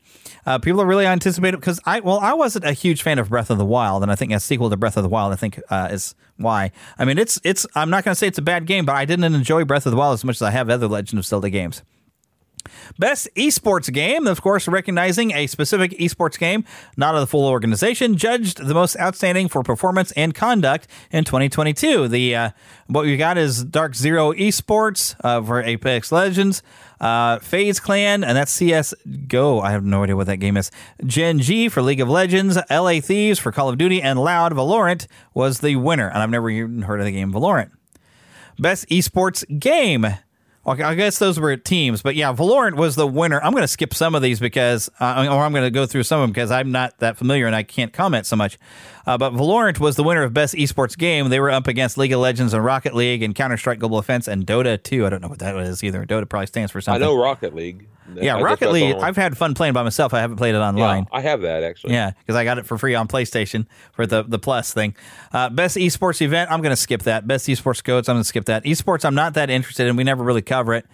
uh, people are really anticipating because I well I wasn't a huge fan of Breath of the Wild, and I think a sequel to Breath of the Wild I think uh, is why. I mean it's it's I'm not going to say it's a bad game, but I didn't enjoy Breath of the Wild as much as I have other Legend of Zelda games. Best esports game, of course, recognizing a specific esports game, not of the full organization, judged the most outstanding for performance and conduct in 2022. The uh, what we got is Dark Zero Esports uh, for Apex Legends, uh, FaZe Clan, and that's CS Go. I have no idea what that game is. Gen G for League of Legends, LA Thieves for Call of Duty, and Loud Valorant was the winner. And I've never even heard of the game Valorant. Best esports game. Okay, I guess those were teams, but yeah, Valorant was the winner. I'm going to skip some of these because, uh, or I'm going to go through some of them because I'm not that familiar and I can't comment so much. Uh, but Valorant was the winner of best esports game. They were up against League of Legends and Rocket League and Counter Strike Global Offense and Dota 2. I don't know what that is either. Dota probably stands for something. I know Rocket League. Yeah, I- Rocket League. I've had fun playing by myself. I haven't played it online. Yeah, I have that actually. Yeah, because I got it for free on PlayStation for the the Plus thing. Uh, best esports event. I'm going to skip that. Best esports codes. I'm going to skip that. Esports. I'm not that interested in. We never really cover it.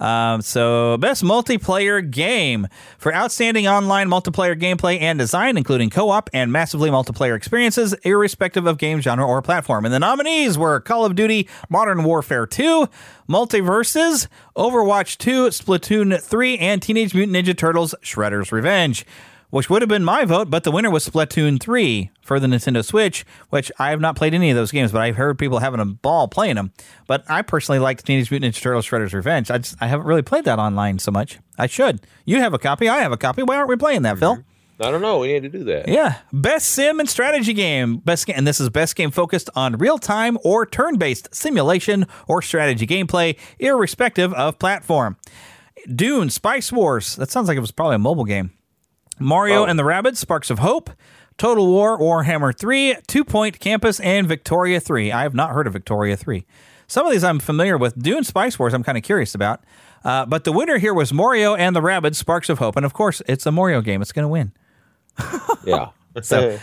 Um, so, best multiplayer game for outstanding online multiplayer gameplay and design, including co-op and massively multiplayer experiences, irrespective of game genre or platform. And the nominees were Call of Duty: Modern Warfare 2, MultiVersus, Overwatch 2, Splatoon 3, and Teenage Mutant Ninja Turtles: Shredder's Revenge which would have been my vote, but the winner was Splatoon 3 for the Nintendo Switch, which I have not played any of those games, but I've heard people having a ball playing them. But I personally like Teenage Mutant Ninja Turtles Shredder's Revenge. I just I haven't really played that online so much. I should. You have a copy, I have a copy. Why aren't we playing that, Phil? I don't know. We need to do that. Yeah, best sim and strategy game. Best game, and this is best game focused on real time or turn based simulation or strategy gameplay, irrespective of platform. Dune, Spice Wars. That sounds like it was probably a mobile game. Mario and the Rabbids, Sparks of Hope, Total War, Warhammer 3, Two Point Campus, and Victoria 3. I have not heard of Victoria 3. Some of these I'm familiar with. Dune Spice Wars, I'm kind of curious about. Uh, but the winner here was Mario and the Rabbids, Sparks of Hope. And of course, it's a Mario game. It's going to win. Yeah. So,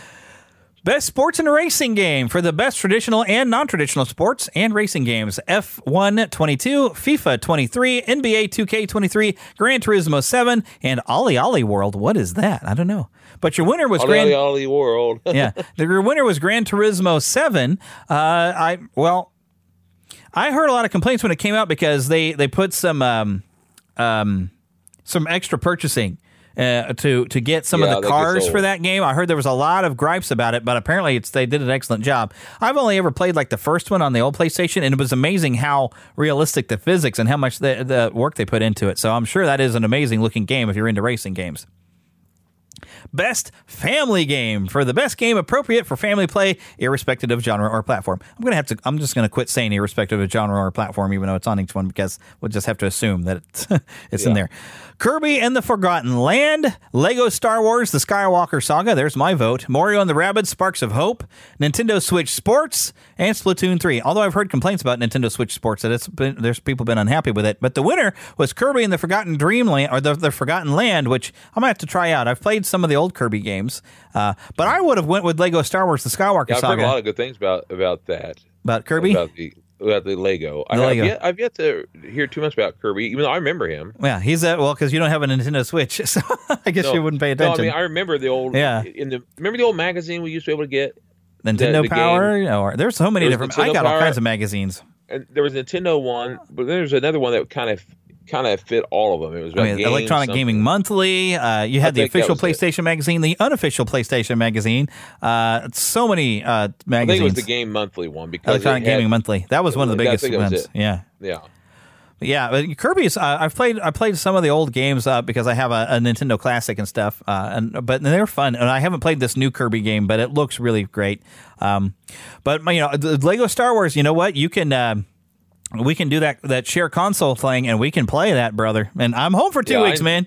best sports and racing game for the best traditional and non traditional sports and racing games F1 22, FIFA 23, NBA 2K 23, Gran Turismo 7, and OlliOlli World. What is that? I don't know. But your winner was Ollie, Gran. Ollie, Ollie World. yeah, the your winner was Gran Turismo 7. Uh, I well, I heard a lot of complaints when it came out because they they put some um, um, some extra purchasing uh, to to get some Yeah, of the cars for that game. I heard there was a lot of gripes about it, but apparently it's they did an excellent job. I've only ever played like the first one on the old PlayStation, and it was amazing how realistic the physics and how much the, the work they put into it. So I'm sure that is an amazing looking game if you're into racing games. Best family game for the best game appropriate for family play, irrespective of genre or platform. I'm gonna have to. I'm just gonna quit saying irrespective of genre or platform, even though it's on each one, because we'll just have to assume that it's, it's in there. Kirby and the Forgotten Land, Lego Star Wars: The Skywalker Saga. There's my vote. Mario and the Rabbids: Sparks of Hope, Nintendo Switch Sports, and Splatoon 3. Although I've heard complaints about Nintendo Switch Sports that it's been there's people been unhappy with it, but the winner was Kirby and the Forgotten Dreamland or the, the Forgotten Land, which I'm gonna have to try out. I've played some of the old Kirby games, uh, but I would have went with Lego Star Wars: The Skywalker Yeah, I've heard Saga a lot of good things about about that. about Kirby. About the about the Lego. I The have Lego. yet, I've yet to hear too much about Kirby, even though I remember him. yeah, he's at well because you don't have a Nintendo Switch, so I guess No, you wouldn't pay No, attention. I mean I remember the old. Yeah. In the remember the old magazine we used to be able to get. Nintendo the- the Power, game? or there's so many different. I Nintendo got all kinds of magazines. And there was a Nintendo one, but there's another one that kind of kind of fit all of them. It was I mean, games, Electronic something- Gaming Monthly. Uh, you had the official was it. PlayStation magazine, the unofficial PlayStation magazine. Uh, so many uh, I think magazines. it was the Game Monthly one because Electronic had- Gaming Monthly. That was one of the biggest think that was ones. Yeah. Yeah. Yeah, but Kirby's. Uh, I've played. I played some of the old games uh, because I have a, a Nintendo Classic and stuff. Uh, and but they're fun. And I haven't played this new Kirby game, but it looks really great. Um, but you know, the Lego Star Wars. You know what? You can. We can do that that share console thing, and we can play that, brother. And I'm home for two Yeah, weeks, I- man.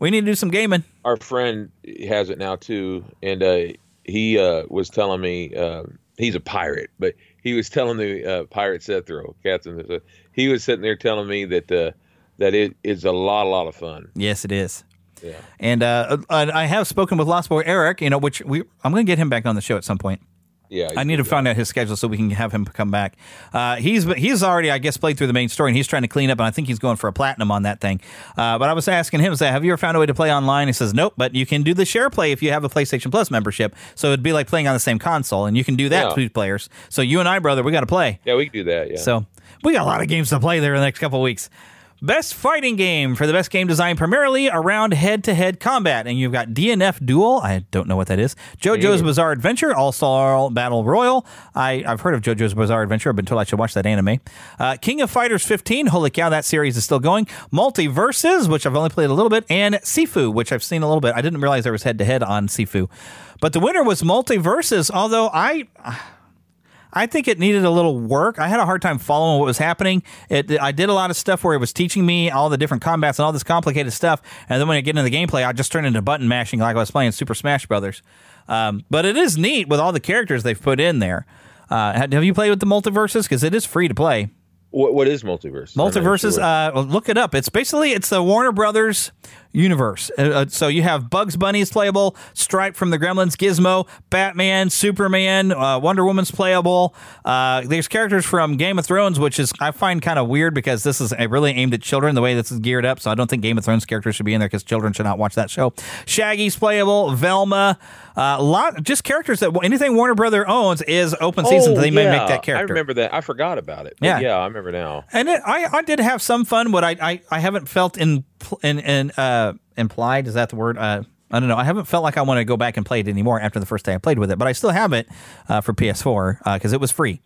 We need to do some gaming. Our friend has it now too, and uh, he uh, was telling me uh, he's a pirate, but he was telling the uh, pirate Sethro, Captain. uh, He was sitting there telling me that uh, that it is a lot, a lot of fun. Yes, it is. Yeah. And I have spoken with Lost Boy Eric. You know, which we I'm going to get him back on the show at some point. Yeah, I need to find out his schedule so we can have him come back. Uh, he's he's already, I guess, played through the main story, and he's trying to clean up, and I think he's going for a platinum on that thing. Uh, but I was asking him, say, have you ever found a way to play online? He says, nope, but you can do the share play if you have a PlayStation Plus membership. So it'd be like playing on the same console, and you can do that Yeah. two players. So you and I, brother, we got to play. Yeah, we can do that. Yeah. So we got a lot of games to play there in the next couple of weeks. Best fighting game for the best game design, primarily around head-to-head combat, and you've got DNF Duel. I don't know what that is. JoJo's neither. Bizarre Adventure, All Star Battle Royal. I, I've heard of JoJo's Bizarre Adventure. I've been told I should watch that anime. Uh, King of Fighters 15. Holy cow, that series is still going. MultiVersus, which I've only played a little bit, and Sifu, which I've seen a little bit. I didn't realize there was head-to-head on Sifu, but the winner was MultiVersus. Although I. I think it needed a little work. I had a hard time following what was happening. It, I did a lot of stuff where it was teaching me all the different combats and all this complicated stuff, and then when I get into the gameplay, I just turned into button mashing like I was playing Super Smash Brothers. Um, but it is neat with all the characters they've put in there. Uh, have you played with the multiverses? Because it is free to play. What what is multiverse? MultiVersus, sure. uh, look it up. It's basically it's the Warner Brothers universe. Uh, uh, so you have Bugs Bunny's playable, Stripe from the Gremlins, Gizmo, Batman, Superman, uh, Wonder Woman's playable. Uh, there's characters from Game of Thrones, which is I find kind of weird because this is really aimed at children the way this is geared up. So I don't think Game of Thrones characters should be in there because children should not watch that show. Shaggy's playable, Velma, uh, lot just characters that anything Warner Brother owns is open season. Oh, they may make that character. I remember that. I forgot about it. But Yeah. yeah, I remember now. And it, I, I did have some fun. What I, I, I haven't felt in, in, in uh, implied is that the word? Uh, I don't know. I haven't felt like I want to go back and play it anymore after the first day I played with it, but I still have it uh, for PS4 because it was free.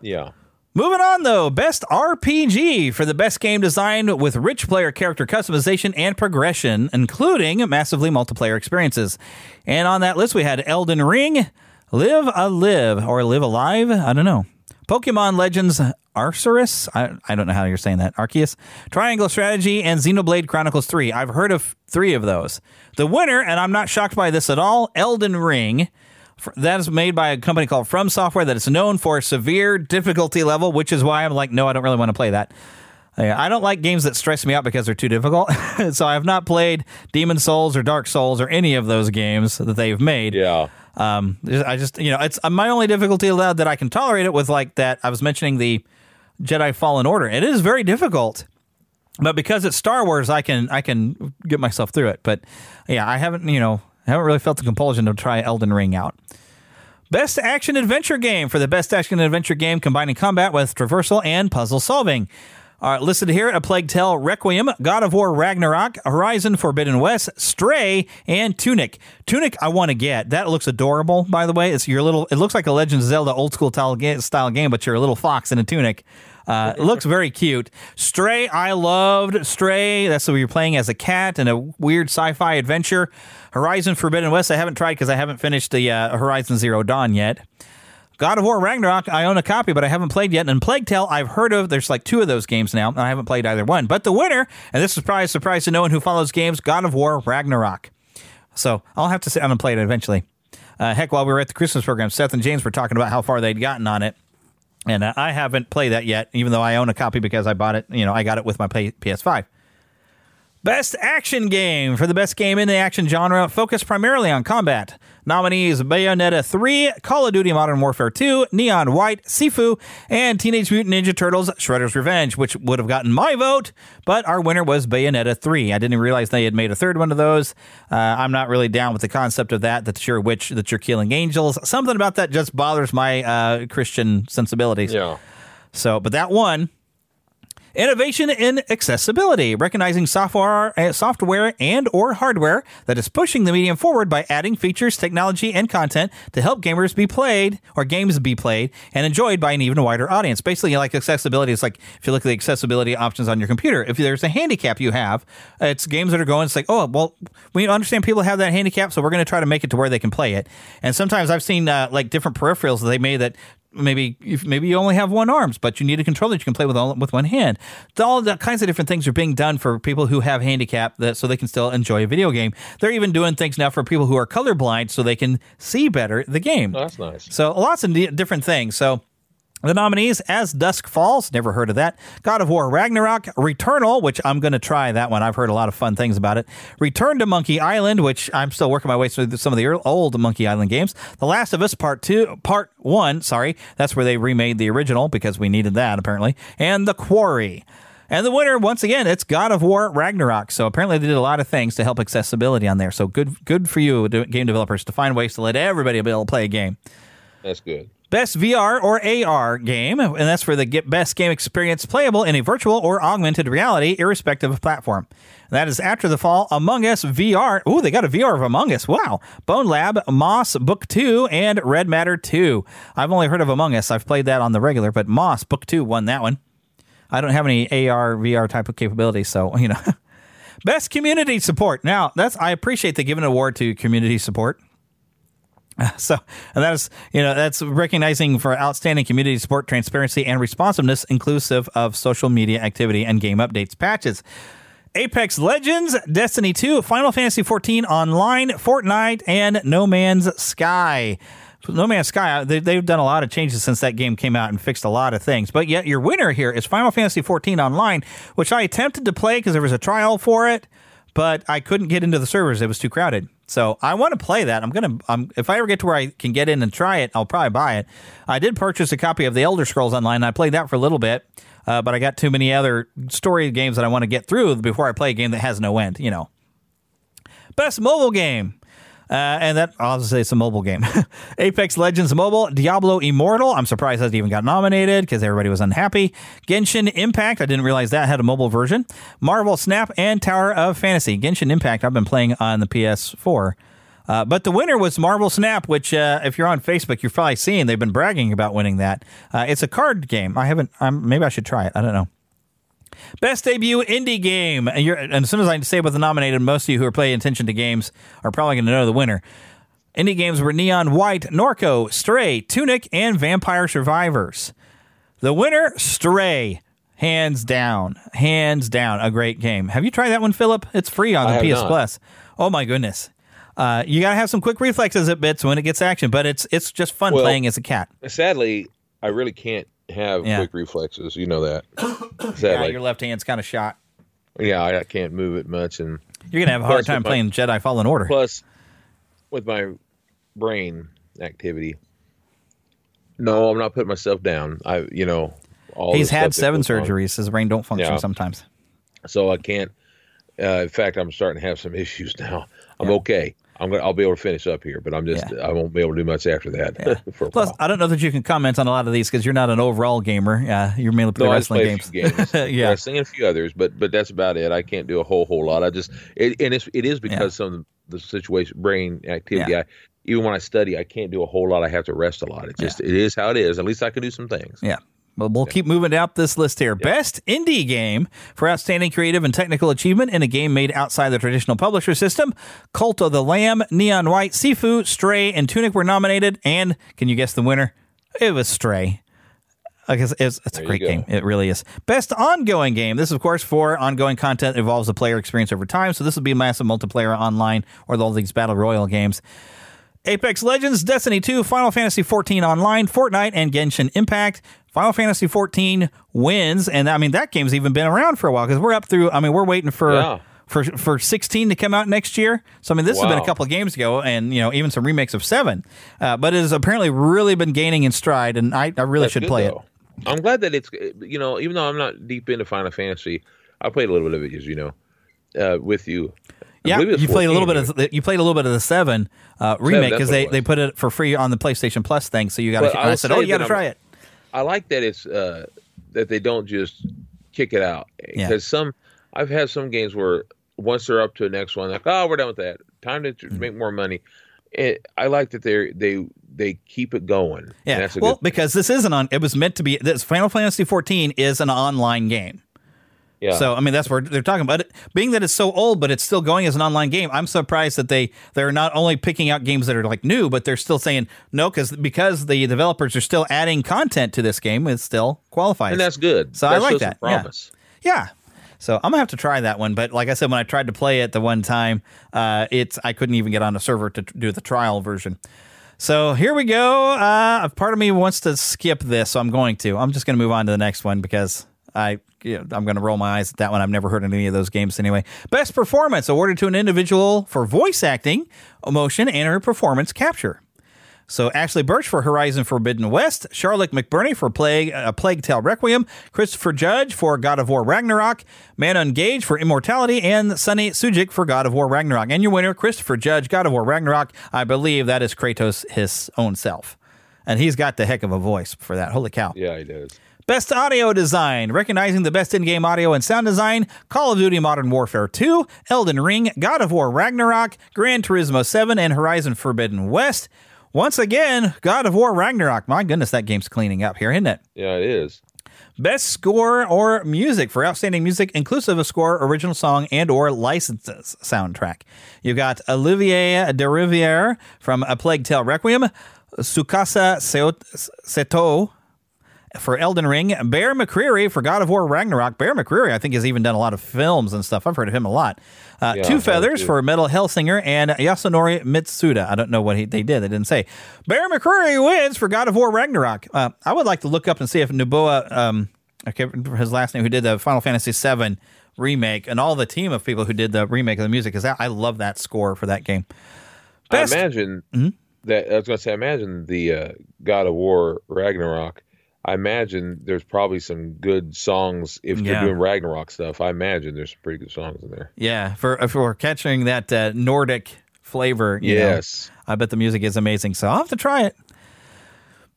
Yeah. Moving on though, best RPG for the best game design with rich player character customization and progression, including massively multiplayer experiences. And on that list, we had Elden Ring, Live a Live, or Live Alive. I don't know. Pokemon Legends Arceus. I, I don't know how you're saying that. Arceus. Triangle Strategy and Xenoblade Chronicles 3. I've heard of three of those. The winner, and I'm not shocked by this at all, Elden Ring. That is made by a company called From Software that is known for severe difficulty level, which is why I'm like, no, I don't really want to play that. Yeah, I don't like games that stress me out because they're too difficult. so I have not played Demon Souls or Dark Souls or any of those games that they've made. Yeah. Um, I just, you know, it's uh, my only difficulty allowed that I can tolerate it with like that. I was mentioning the Jedi Fallen Order. It is very difficult, but because it's Star Wars, I can I can get myself through it. But yeah, I haven't, you know, I haven't really felt the compulsion to try Elden Ring out. Best action adventure game for the best action adventure game combining combat with traversal and puzzle solving. Are listed here A Plague Tale Requiem, God of War Ragnarok, Horizon Forbidden West, Stray, and Tunic. Tunic, I want to get. That looks adorable, by the way. It's your little. It looks like a Legend of Zelda old school style game, but you're a little fox in a tunic. Uh, it looks very cute. Stray, I loved Stray. That's where you're playing as a cat in a weird sci-fi adventure. Horizon Forbidden West, I haven't tried because I haven't finished the uh, Horizon Zero Dawn yet. God of War Ragnarok, I own a copy, but I haven't played yet. And Plague Tale, I've heard of. There's like two of those games now, and I haven't played either one. But the winner, and this is probably a surprise to no one who follows games, God of War Ragnarok. So I'll have to sit down and play it eventually. Uh, heck, while we were at the Christmas program, Seth and James were talking about how far they'd gotten on it. And uh, I haven't played that yet, even though I own a copy because I bought it. You know, I got it with my play- PS5. Best action game for the best game in the action genre, focused primarily on combat. Nominees Bayonetta 3, Call of Duty Modern Warfare 2, Neon White, Sifu, and Teenage Mutant Ninja Turtles Shredder's Revenge, which would have gotten my vote, but our winner was Bayonetta 3. I didn't realize they had made a third one of those. Uh, I'm not really down with the concept of that, that you're a witch, that you're killing angels. Something about that just bothers my uh, Christian sensibilities. Yeah. So, but that one. Innovation in accessibility, recognizing software, uh, software and or hardware that is pushing the medium forward by adding features, technology, and content to help gamers be played or games be played and enjoyed by an even wider audience. Basically, like accessibility, it's like if you look at the accessibility options on your computer, if there's a handicap you have, it's games that are going. It's like, oh, well, we understand people have that handicap, so we're going to try to make it to where they can play it. And sometimes I've seen uh, like different peripherals that they made that maybe if maybe you only have one arms, but you need a controller that you can play with all, with one hand. All the kinds of different things are being done for people who have handicap that so they can still enjoy a video game. They're even doing things now for people who are colorblind so they can see better the game. Oh, that's nice. So lots of different things. So. The nominees As Dusk Falls, never heard of that. God of War Ragnarok, Returnal, which I'm going to try that one. I've heard a lot of fun things about it. Return to Monkey Island, which I'm still working my way through some of the old Monkey Island games. The Last of Us Part 2, Part 1, sorry. That's where they remade the original because we needed that apparently. And The Quarry. And the winner, once again, it's God of War Ragnarok. So apparently they did a lot of things to help accessibility on there. So good, good for you, game developers, to find ways to let everybody be able to play a game. That's good. Best VR or AR game, and that's for the get best game experience playable in a virtual or augmented reality, irrespective of platform. That is After the Fall, Among Us VR. Ooh, they got a VR of Among Us. Wow. Bone Lab, Moss Book 2, and Red Matter 2. I've only heard of Among Us. I've played that on the regular, but Moss Book 2 won that one. I don't have any AR, VR type of capabilities, so, you know. Best community support. Now, that's I appreciate they give an award to community support. So, and that is, you know, that's recognizing for outstanding community support, transparency, and responsiveness, inclusive of social media activity and game updates, patches. Apex Legends, Destiny 2, Final Fantasy 14 Online, Fortnite, and No Man's Sky. No Man's Sky, uh, they, they've done a lot of changes since that game came out and fixed a lot of things. But yet, your winner here is Final Fantasy 14 Online, which I attempted to play because there was a trial for it, but I couldn't get into the servers. It was too crowded. So I want to play that. I'm gonna. Um, if I ever get to where I can get in and try it, I'll probably buy it. I did purchase a copy of the Elder Scrolls Online. I played that for a little bit, uh, but I got too many other story games that I want to get through before I play a game that has no end. You know. Best mobile game. Uh, and that say it's a mobile game. Apex Legends Mobile, Diablo Immortal. I'm surprised that even got nominated because everybody was unhappy. Genshin Impact. I didn't realize that had a mobile version. Marvel Snap and Tower of Fantasy. Genshin Impact. I've been playing on the PS4. Uh, but the winner was Marvel Snap, which, uh, if you're on Facebook, you're probably seeing they've been bragging about winning that. Uh, it's a card game. I haven't. I'm, maybe I should try it. I don't know. Best debut indie game. And, and, as soon as I say about the nominated, most of you who are paying attention to games are probably going to know the winner. Indie games were Neon White, Norco, Stray, Tunic, and Vampire Survivors. The winner, Stray. Hands down. Hands down. A great game. Have you tried that one, Philip? It's free on the PS not. Plus. Oh, my goodness. Uh, you got to have some quick reflexes at bits when it gets action, but it's it's just fun Well, playing as a cat. Sadly, I really can't have Yeah. quick reflexes. You know that. Yeah, Sadly, your left hand's kind of shot. yeah, I, I can't move it much, and You're to have a hard time my- playing Jedi Fallen Order. Plus, with my brain activity, no, I'm not putting myself down. I, you know, all He's had seven goes on. surgeries. His brain don't function Yeah. sometimes. so I can't. Uh, in fact, I'm starting to have some issues now. I'm okay. I'm gonna. I'll be able to finish up here, but I'm just. I won't be able to do much after that. a Plus, I don't know that you can comment on a lot of these because you're not an overall gamer. Uh, you're mainly No, playing I wrestling play games. games. yeah. wrestling and a few others, but but that's about it. I can't do a whole whole lot. I just it, and it's it is because some of the situation, brain activity. Yeah. I even when I study, I can't do a whole lot. I have to rest a lot. It just it is how it is. At least I can do some things. Yeah. Well, we'll keep moving up this list here. Best indie game for outstanding creative and technical achievement in a game made outside the traditional publisher system. Cult of the Lamb, Neon White, Sifu, Stray, and Tunic were nominated. And can you guess the winner? It was Stray. I guess it's, it's a great game. It really is. Best ongoing game. This, of course, for ongoing content involves the player experience over time. So this would be massive multiplayer online or all these battle royale games. Apex Legends, Destiny 2, Final Fantasy 14 Online, Fortnite, and Genshin Impact. Final Fantasy 14 wins, and I mean that game's even been around for a while because we're up through. I mean, we're waiting for Yeah. for for 16 to come out next year. So I mean, this has been a couple of games ago, and you know even some remakes of seven. Uh, but it has apparently really been gaining in stride, and I, I really That's should play though. I'm glad that it's you know even though I'm not deep into Final Fantasy, I played a little bit of it as you know, uh, with you. Yeah, it you played a little bit of the, you played a little bit of the seven uh, remake because they, they put it for free on the PlayStation Plus thing. So you got to. I'll I said, oh, you got to try it. I like that it's uh, that they don't just kick it out Yeah. because some I've had some games where once they're up to the next one, like oh we're done with that, time to Mm. make more money. It, I like that they they they keep it going. Yeah, well, good. because this isn't on. It was meant to be. This Final Fantasy 14 is an online game. Yeah. So I mean, that's where they're talking about it. Being that it's so old, but it's still going as an online game. I'm surprised that they they're not only picking out games that are like new, but they're still saying no because because the developers are still adding content to this game. It still qualifies, and that's good. So that I like that. Promise. Yeah. So I'm gonna have to try that one. But like I said, when I tried to play it the one time, uh, it's I couldn't even get on a server to do the trial version. So here we go. Uh, part of me wants to skip this, so I'm going to. I'm just going to move on to the next one because I you know, I'm going to roll my eyes at that one. I've never heard of any of those games anyway. Best performance awarded to an individual for voice acting, emotion, and her performance capture. So Ashly Burch for Horizon Forbidden West, Charlotte McBurney for Plague uh, Plague Tale Requiem, Christopher Judge for God of War Ragnarok, Manon Gage for Immortality, and Sunny Suljic for God of War Ragnarok. And your winner, Christopher Judge, God of War Ragnarok. I believe that is Kratos his own self, and he's got the heck of a voice for that. Holy cow! Yeah, he does. Best audio design, recognizing the best in-game audio and sound design: Call of Duty Modern Warfare 2, Elden Ring, God of War Ragnarok, Gran Turismo 7, and Horizon Forbidden West. Once again, God of War Ragnarok. My goodness, that game's cleaning up here, isn't it? Yeah, it is. Best score or music for outstanding music, inclusive of score, original song, and or licenses soundtrack. You've got Olivier Deriviere from A Plague Tale Requiem, Sukasa Seto for Elden Ring, Bear McCreary for God of War Ragnarok. Bear McCreary, I think, has even done a lot of films and stuff. I've heard of him a lot. Uh, Yeah, Two Feathers for Metal Hellsinger and Yasunori Mitsuda. I don't know what he, they did. They didn't say. Bear McCreary wins for God of War Ragnarok. Uh, I would like to look up and see if Nobuo, um, I can't remember his last name, who did the Final Fantasy VII remake, and all the team of people who did the remake of the music, because I love that score for that game. Best- I imagine Hmm? that I was going to say. I imagine the uh, God of War Ragnarok. I imagine there's probably some good songs if Yeah. they're doing Ragnarok stuff. I imagine there's some pretty good songs in there. Yeah, for for catching that uh, Nordic flavor. you know, Yes. I bet the music is amazing. So I'll have to try it.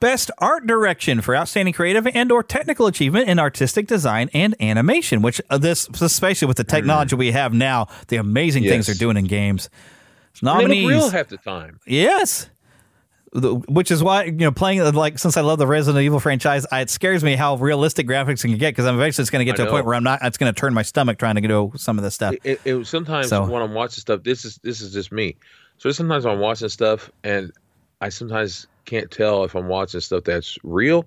Best art direction for outstanding creative and or technical achievement in artistic design and animation, which uh, this especially with the technology we have now, the amazing things Mm. They're doing in games. Nominees. real half the time. Yes. Which is why you know playing like since I love the Resident Evil franchise, I, it scares me how realistic graphics can get because I'm eventually it's going to get to a point where I'm not. It's going to turn my stomach trying to do some of this stuff. It, it sometimes So- when I'm watching stuff, this is this is just me. So sometimes I'm watching stuff and I sometimes can't tell if I'm watching stuff that's real.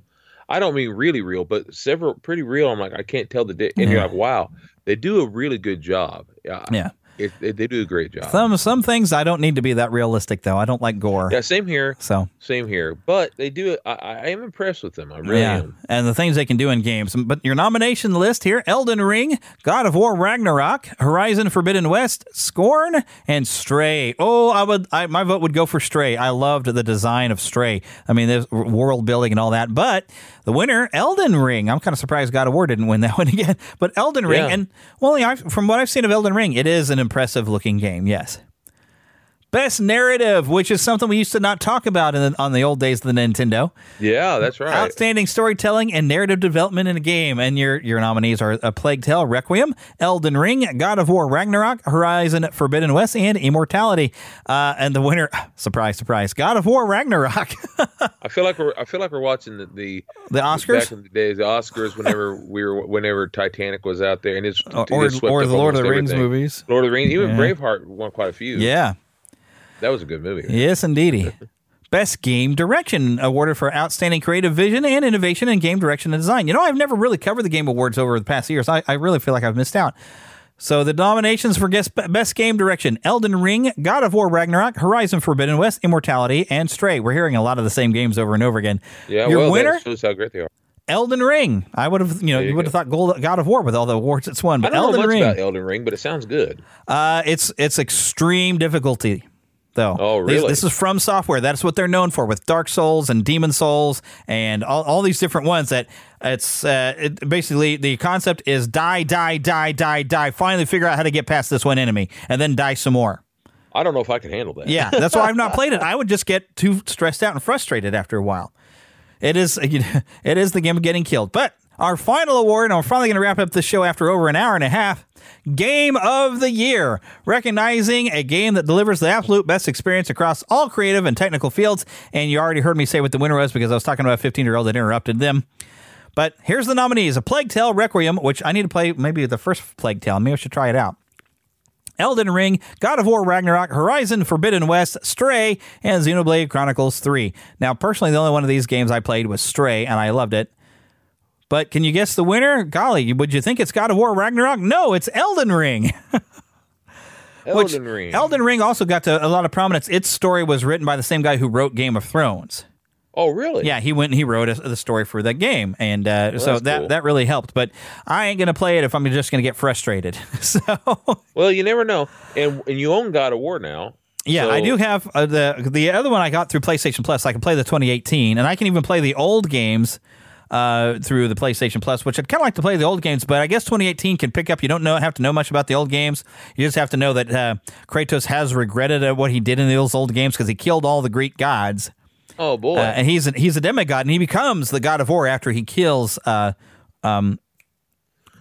I don't mean really real, but several pretty real. I'm like I can't tell the di- and you're like, wow, they do a really good job. Yeah, Yeah. It, it- they do a great job. Some some things I don't need to be that realistic though. I don't like gore. Yeah, same here. So Same here. But they do it. I, I am impressed with them. I really yeah, am. and the things they can do in games. But your nomination list here: Elden Ring, God of War Ragnarok, Horizon Forbidden West, Scorn, and Stray. Oh, I would. I, my vote would go for Stray. I loved the design of Stray. I mean, there's world building and all that. But the winner, Elden Ring. I'm kind of surprised God of War didn't win that one again. But Elden Ring, Yeah. and well, from what I've seen of Elden Ring, it is an impressive looking game. Yes. Best narrative, which is something we used to not talk about in the, on the old days of the Nintendo. Yeah, that's right. Outstanding storytelling and narrative development in a game. And your your nominees are A Plague Tale Requiem, Elden Ring, God of War Ragnarok, Horizon Forbidden West, and Immortality. Uh, and the winner, surprise, surprise, God of War Ragnarok. I feel like we're I feel like we're watching the the, The Oscars? back in the days. The Oscars whenever we were whenever Titanic was out there and it's Or- it or- the Lord of the almost Rings everything. movies. Lord of the Rings, even Yeah. Braveheart won quite a few. yeah. That was a good movie. Yes, indeedy. Best Game Direction awarded for outstanding creative vision and innovation in game direction and design. You know, I've never really covered the Game Awards over the past years. I, I really feel like I've missed out. So the nominations for Best Game Direction: Elden Ring, God of War Ragnarok, Horizon Forbidden West, Immortality, and Stray. We're hearing a lot of the same games over and over again. Yeah, Your well, winner, shows how great they are. Elden Ring. I would have, you know, you, would have thought Gold, God of War with all the awards it's won, I but don't Elden know much Ring. about Elden Ring, but it sounds good. Uh, it's it's extreme difficulty, though. Oh, These- really? This, is FromSoftware. That's what they're known for with Dark Souls and Demon Souls and all, all these different ones. That it's uh, it, basically the concept is die, die, die, die, die. Finally, figure out how to get past this one enemy, and then die some more. I don't know if I can handle that. Yeah, that's why I've not played it. I would just get too stressed out and frustrated after a while. It is you know, it is the game of getting killed, but our final award, and we're finally going to wrap up the show after over an hour and a half. Game of the Year, recognizing a game that delivers the absolute best experience across all creative and technical fields. And you already heard me say what the winner was because I was talking about a 15 year old that interrupted them. But here's the nominees A Plague Tale Requiem, which I need to play maybe the first Plague Tale. Maybe I should try it out. Elden Ring, God of War Ragnarok, Horizon Forbidden West, Stray, and Xenoblade Chronicles 3. Now, personally, the only one of these games I played was Stray, and I loved it. But can you guess the winner? Golly, would you think it's God of War Ragnarok? No, it's Elden Ring. Which- Elden Ring. Elden Ring also got to a lot of prominence. Its story was written by the same guy who wrote Game of Thrones. Oh, really? Yeah, he went and he wrote a, the story for that game, and uh, Well, so that cool. that really helped. But I ain't gonna play it if I'm just gonna get frustrated. so Well, you never know. And and you own God of War now. yeah, So- I do have uh, the the other one I got through PlayStation Plus. I can play the 2018, and I can even play the old games uh, through the PlayStation Plus, which I'd kind of like to play the old games. But I guess 2018 can pick up. You don't know have to know much about the old games. You just have to know that uh, Kratos has regretted uh, what he did in those old games because he killed all the Greek gods. Oh boy. Uh, and he's a, he's a demigod, and he becomes the god of war after he kills uh, um,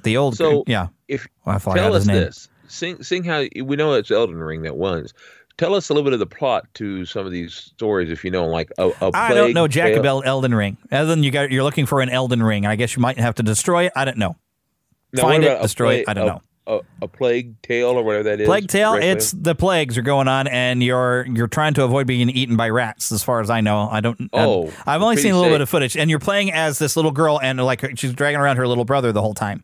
the old. So yeah. if Well, tell his us name. this, seeing, sing how we know it's Elden Ring that wins. Tell us a little bit of the plot to some of these stories, if you know, like a, a I don't know plague Jack tale. about Elden Ring. Other than you got, you're looking for an Elden Ring. I guess you might have to destroy it. I don't know. Now, Find it, destroy it. I don't a- know. A, a plague tale or whatever that is. Plague Tale. Requiem? It's the plagues are going on, and you're you're trying to avoid being eaten by rats. As far as I know, I don't. Oh, I've, I've only seen a little safe. bit of footage, and you're playing as this little girl, and like she's dragging around her little brother the whole time.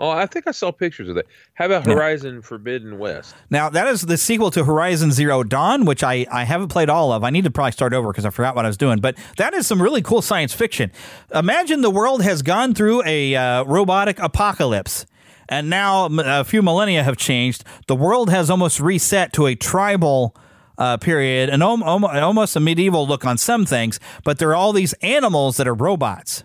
Oh, I think I saw pictures of that. How about Yeah. Horizon Forbidden West? Now that is the sequel to Horizon Zero Dawn, which I, I haven't played all of. I need to probably start over because I forgot what I was doing. But that is some really cool science fiction. Imagine the world has gone through a uh, robotic apocalypse, and now a few millennia have changed. The world has almost reset to a tribal. Uh, period, and om- om- almost a medieval look on some things, but there are all these animals that are robots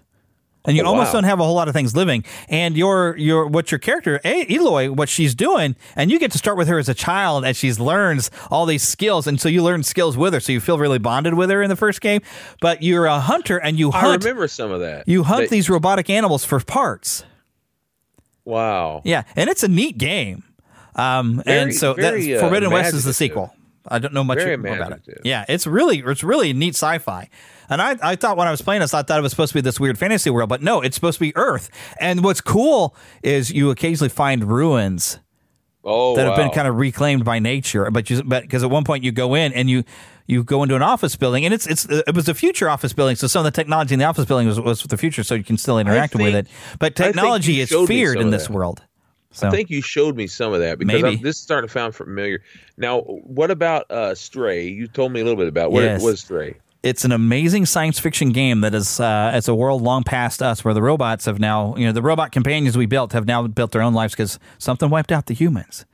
and you Oh, almost wow. don't have a whole lot of things living. And your your what your character Aloy, what she's doing, and you get to start with her as a child as she learns all these skills, and so you learn skills with her, so you feel really bonded with her in the first game. But you're a hunter, and you hunt, I remember some of that. You hunt But- these robotic animals for parts. Wow. Yeah, and it's a neat game. Um, Very- and so very, that uh, Forbidden West is the sequel. I don't know much about it. Yeah, it's really it's really neat sci-fi. And I, I thought when I was playing this, I thought it was supposed to be this weird fantasy world, but no, it's supposed to be Earth. And what's cool is you occasionally find ruins Oh, that have been kind of reclaimed by nature. But you, but because at one point you go in and you you go into an office building, and it's it's it was a future office building, so some of the technology in the office building was was the future, so you can still interact with it. But technology is feared in this world. So I think you showed me some of that because I'm, this is starting to sound familiar. Now, what about uh, Stray? You told me a little bit about what Yes. was Stray. It's an amazing science fiction game that is uh, it's a world long past us where the robots have now you know the robot companions we built have now built their own lives because something wiped out the humans.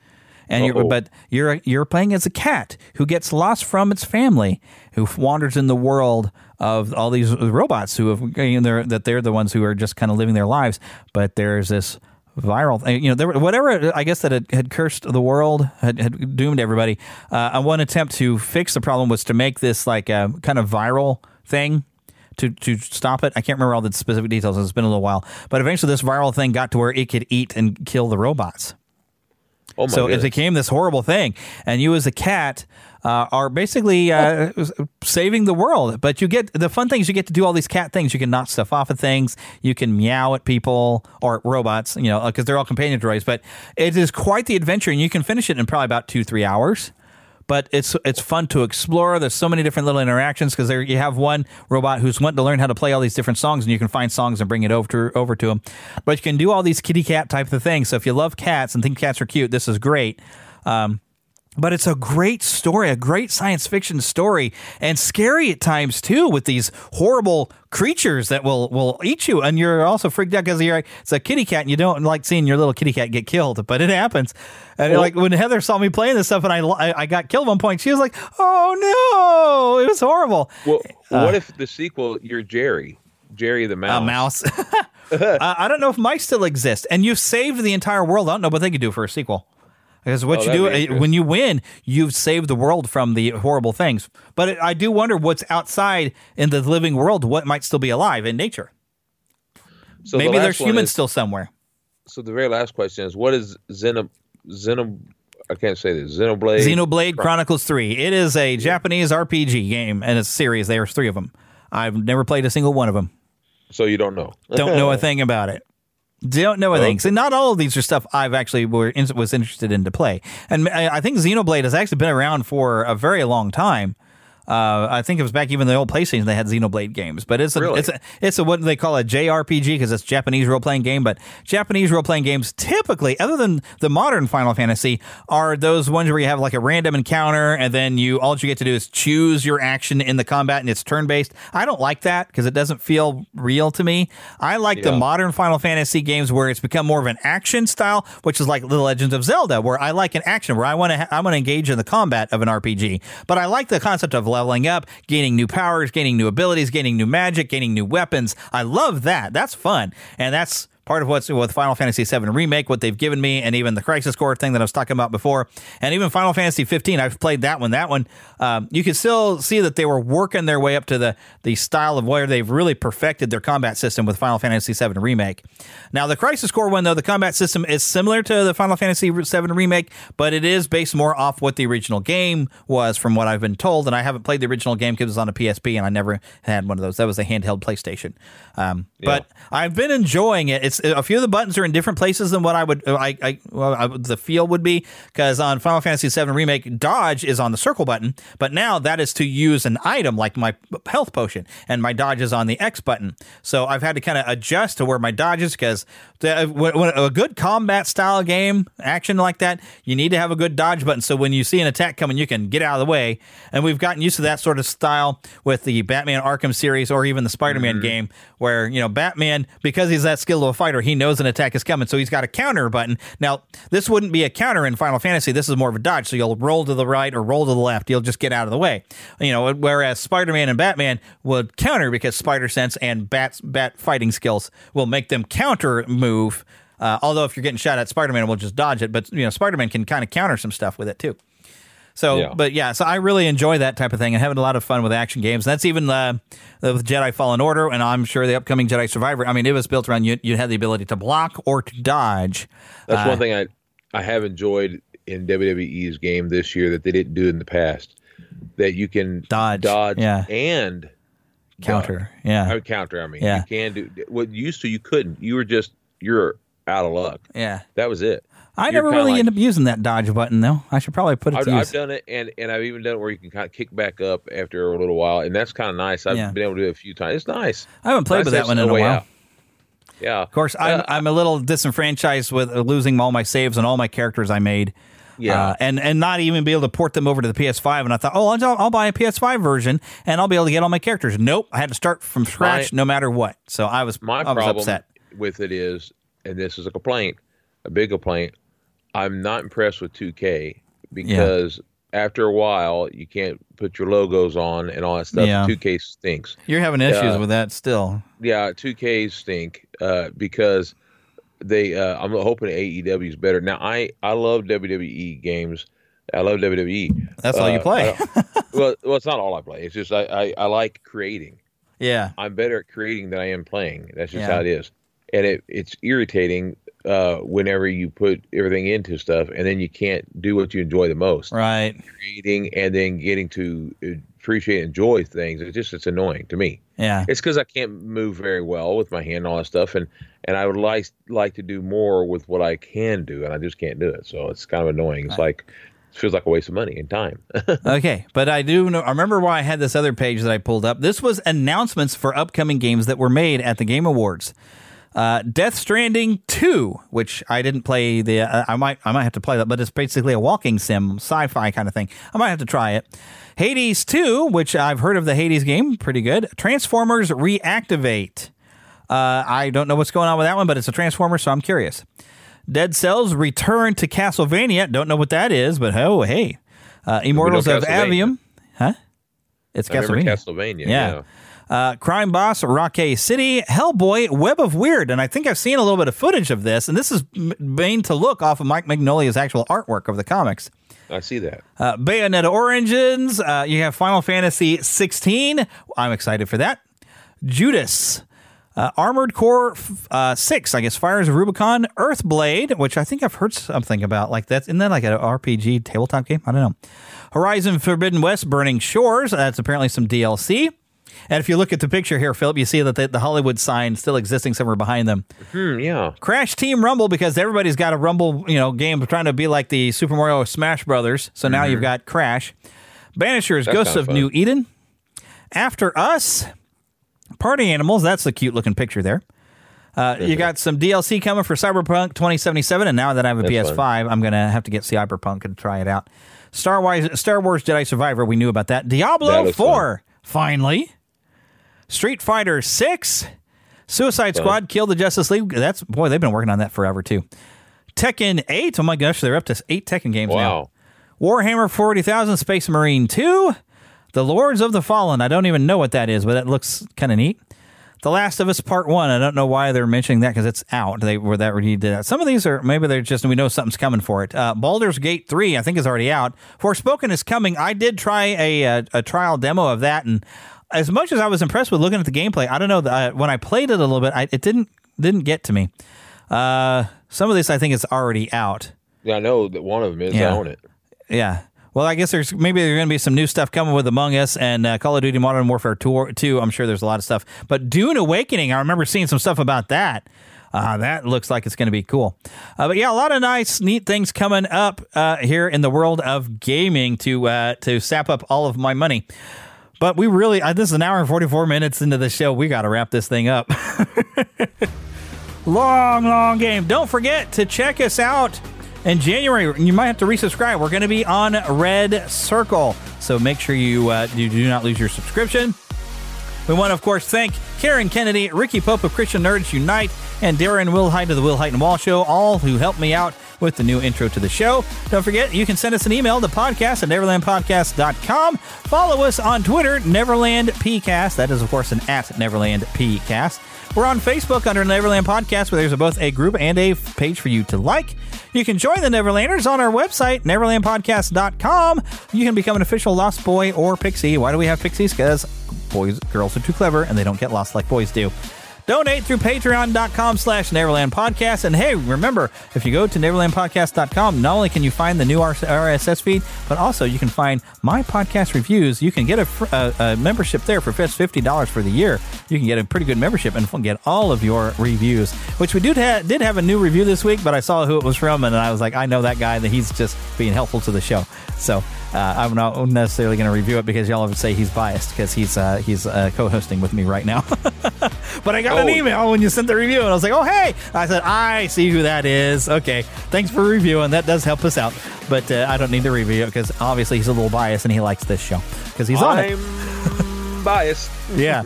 And you're, but you're you're playing as a cat who gets lost from its family who wanders in the world of all these robots who have you know, they're, that they're the ones who are just kind of living their lives but there's this viral you know there, were- whatever i guess that had, had cursed the world had, had doomed everybody uh, one attempt to fix the problem was to make this like a kind of viral thing to to stop it. I can't remember all the specific details. It's been a little while, but eventually this viral thing got to where it could eat and kill the robots. Oh my so goodness. it became this horrible thing, and you as a cat uh, are basically uh, saving the world. But you get the fun things. You get to do all these cat things. You can knock stuff off of things. You can meow at people or robots. You know, because they're all companion droids. But it is quite the adventure, and you can finish it in probably about two three hours but it's it's fun to explore. There's so many different little interactions because you have one robot who's wanting to learn how to play all these different songs, and you can find songs and bring it over to over to him. But you can do all these kitty cat type of things. So if you love cats and think cats are cute, this is great. Um, but it's a great story, a great science fiction story, and scary at times too, with these horrible creatures that will will eat you, and you're also freaked out because you're it's a kitty cat, and you don't like seeing your little kitty cat get killed, but it happens. And Well- like when Heather saw me playing this stuff, and I I, I got killed one point, she was like, "Oh no, it was horrible." Well, Uh, what if the sequel? You're Jerry, Jerry the mouse. A mouse. I I don't know if mice still exist, and you've saved the entire world. I don't know what they could do for a sequel. Because what Oh, you do eh, interesting. when you win, you've saved the world from the horrible things. But it, I do wonder what's outside in the living world, what might still be alive in nature. So Maybe last there's humans is- still somewhere. So the very last question is, what is Xeno Xeno? I can't say this. Xenoblade. Xenoblade Chronicles 3. It is a Japanese RPG game and it's a series. There's three of them. I've never played a single one of them. So you don't know. Don't know a thing about it. Don't know a thing. So not all of these are stuff I've actually were was interested in to play. And I, I think Xenoblade has actually been around for a very long time. Uh, I think it was back even the old PlayStation they had Xenoblade games, but it's a Really? it's a it's a what they call a JRPG because it's Japanese role playing game. But Japanese role playing games typically, other than the modern Final Fantasy, are those ones where you have like a random encounter and then you all you get to do is choose your action in the combat and it's turn based. I don't like that because it doesn't feel real to me. I like the modern Final Fantasy games where it's become more of an action style, which is like The Legends of Zelda, where I like an action where I want to ha- I want to engage in the combat of an RPG. But I like the concept of leveling up, gaining new powers, gaining new abilities, gaining new magic, gaining new weapons. I love that. That's fun, and that's. Part of what's with Final Fantasy VII Remake, what they've given me, and even the Crisis Core thing that I was talking about before, and even Final Fantasy 15, I've played that one. That one, um, you can still see that they were working their way up to the the style of where they've really perfected their combat system with Final Fantasy VII Remake. Now, the Crisis Core one, though, the combat system is similar to the Final Fantasy VII Remake, but it is based more off what the original game was, from what I've been told. And I haven't played the original game because it was on a PSP, and I never had one of those. That was a handheld PlayStation. Um, But I've been enjoying it. It's a few of the buttons are in different places than what I would, I, I, well, I the feel would be. Because on Final Fantasy VII Remake, dodge is on the circle button, but now that is to use an item like my health potion, and my dodge is on the X button. So I've had to kind of adjust to where my dodge is because uh, when, when a good combat style game action like that, you need to have a good dodge button. So when you see an attack coming, you can get out of the way. And we've gotten used to that sort of style with the Batman Arkham series or even the Spider-Man mm-hmm. game, where you know Batman because he's that skilled of a fighter, he knows an attack is coming, so he's got a counter button. Now this wouldn't be a counter in Final Fantasy. This is more of a dodge. So you'll roll to the right or roll to the left. You'll just get out of the way. You know, whereas Spider-Man and Batman would counter because Spider Sense and Bat Bat fighting skills will make them counter move. Uh, although if you're getting shot at, Spider-Man will just dodge it. But you know, Spider-Man can kind of counter some stuff with it too. So, Yeah. but yeah, so I really enjoy that type of thing and having a lot of fun with action games. That's even uh, with Jedi Fallen Order, and I'm sure the upcoming Jedi Survivor. I mean, it was built around you. You had the ability to block or to dodge. That's Uh, one thing I I have enjoyed in WWE's game this year that they didn't do in the past. That you can Dodge, dodge, yeah. and Counter, yeah. I would counter. I mean, Yeah. you can do what used to you couldn't. You were just you're out of luck. Yeah. that was it. I You're never really like- end up using that dodge button though. I should probably put it I've, to I've done it, and and I've even done it where you can kind of kick back up after a little while, and that's kind of nice. I've Yeah. been able to do it a few times. It's nice. I haven't played Nice with that one in a while. out. Yeah, Of course, I'm Uh, I'm a little disenfranchised with losing all my saves and all my characters I made. Yeah. Uh, and and not even be able to port them over to the PS5. And I thought, oh, I'll, I'll buy a PS5 version and I'll be able to get all my characters. Nope, I had to start from scratch no matter what. So I was My I was problem upset. with it is, and this is a complaint, a big complaint. I'm not impressed with 2K because after a while you can't put your logos on and all that stuff. Yeah. 2K stinks. You're having issues Uh, with that still. Yeah, 2K stink uh, because they. Uh, I'm hoping AEW is better. Now I I love WWE games. I love WWE. That's all you Uh, play. Well, well, it's not all I play. It's just I, I, I like creating. Yeah. I'm better at creating than I am playing. That's just Yeah. how it is. And it, it's irritating uh, whenever you put everything into stuff and then you can't do what you enjoy the most. Right. Creating and then getting to appreciate and enjoy things. It's just it's annoying to me. Yeah. It's because I can't move very well with my hand and all that stuff, and and I would like like to do more with what I can do, and I just can't do it. So it's kind of annoying. It's like it feels like a waste of money and time. okay, but I do know. I remember why I had this other page that I pulled up. This was announcements for upcoming games that were made at the Game Awards. Uh, Death Stranding Two, which I didn't play. The uh, I might I might have to play that, but it's basically a walking sim, sci-fi kind of thing. I might have to try it. Hades Two, which I've heard of the Hades game, pretty good. Transformers Reactivate. Uh, I don't know what's going on with that one, but it's a Transformer, so I'm curious. Dead Cells Return to Castlevania. Don't know what that is, but oh hey, uh, Immortals of Aveum, huh? It's Castlevania. Castlevania, yeah. Uh, Crime Boss, Rockay City, Hellboy, Web of Wyrd, and I think I've seen a little bit of footage of this, and this is made to look off of Mike Mignola's actual artwork of the comics. I see that. Uh, Bayonetta Origins, uh, you have Final Fantasy 16. I'm excited for that. Judas, uh, Armored Core uh, 6, I guess, Fires of Rubicon. Earthblade, which I think I've heard something about. Like that, isn't that like an RPG tabletop game? I don't know. Horizon Forbidden West, Burning Shores. That's apparently some DLC. And if you look at the picture here, Philip, you see that the, the Hollywood sign still existing somewhere behind them. Hmm, yeah. Crash Team Rumble because everybody's got a Rumble, you know, game trying to be like the Super Mario Smash Brothers. So now Mhm. you've got Crash, Banishers, That's Ghosts kinda fun. New Eden, After Us, Party Animals. That's the cute looking picture there. Uh, you got some DLC coming for Cyberpunk 2077, and now that I have a That's PS5, I'm gonna have to get Cyberpunk and try it out. Star Wars, Star Wars Jedi Survivor, we knew about that. That Diablo looks 4, finally. Street Fighter 6, Suicide. Squad, Kill the Justice League. That's boy, they've been working on that forever too. Tekken 8, oh my gosh, they're up to eight Tekken games now. Warhammer 40,000, Space Marine 2, The Lords of the Fallen. I don't even know what that is, but that looks kind of neat. The Last of Us Part One. I don't know why they're mentioning that because it's out. They were that already did that. Some of these are maybe they're just we know something's coming for it. Uh, Baldur's Gate Three, I think, is already out. Forspoken is coming. I did try a a, a trial demo of that, and as much as I was impressed with looking at the gameplay, I don't know that when I played it a little bit, I, it didn't didn't get to me. Uh, some of this I think is already out. Yeah, I know that one of them is. Yeah. I own it. Yeah. Well, I guess there's maybe there's going to be some new stuff coming with Among Us and uh, Call of Duty Modern Warfare 2, 2. I'm sure there's a lot of stuff. But Dune Awakening, I remember seeing some stuff about that. Uh, that looks like it's going to be cool. Uh, but yeah, a lot of nice, neat things coming up uh, here in the world of gaming to uh, to sap up all of my money. But we really, uh, this is an hour and 44 minutes into the show. We got to wrap this thing up. long, long game. Don't forget to check us out in January. You might have to resubscribe. We're going to be on Red Circle, so make sure you uh, you do not lose your subscription. We want to, of course, thank Karen Kennedy, Ricky Pope of Christian Nerds Unite, and Darren Wilhite of the Wilhite and Wall Show, all who helped me out with the new intro to the show. Don't forget, you can send us an email to podcast at neverlandpodcast.com. Follow us on Twitter, Neverland PCast. That is, of course, an at Neverland PCast. We're on Facebook under Neverland Podcast, where there's both a group and a page for you to like. You can join the Neverlanders on our website, neverlandpodcast.com. You can become an official Lost Boy or Pixie. Why do we have Pixies? Because boys, girls are too clever and they don't get lost like boys do. Donate through patreon.com slash Neverland Podcast. And hey, remember, if you go to neverlandpodcast.com, not only can you find the new RSS feed, but also you can find my podcast reviews. You can get a, a, uh, a membership there for just $50 for the year. You can get a pretty good membership and get all of your reviews, which we did, did have a new review this week, but I saw who it was from and I was like, I know that guy, that he's just being helpful to the show. So uh, I'm not necessarily going to review it because y'all would say he's biased because he's uh, he's uh, co-hosting with me right now. but I got an Oh. email when you sent the review, and I was like, "Oh, hey!" I said, "I see who that is." Okay, thanks for reviewing. That does help us out, but uh, I don't need to review it because obviously he's a little biased and he likes this show because he's on it. I'm biased. Yeah.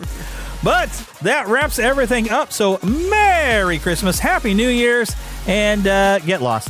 But that wraps everything up. So, Merry Christmas, Happy New Year's, and uh, get lost.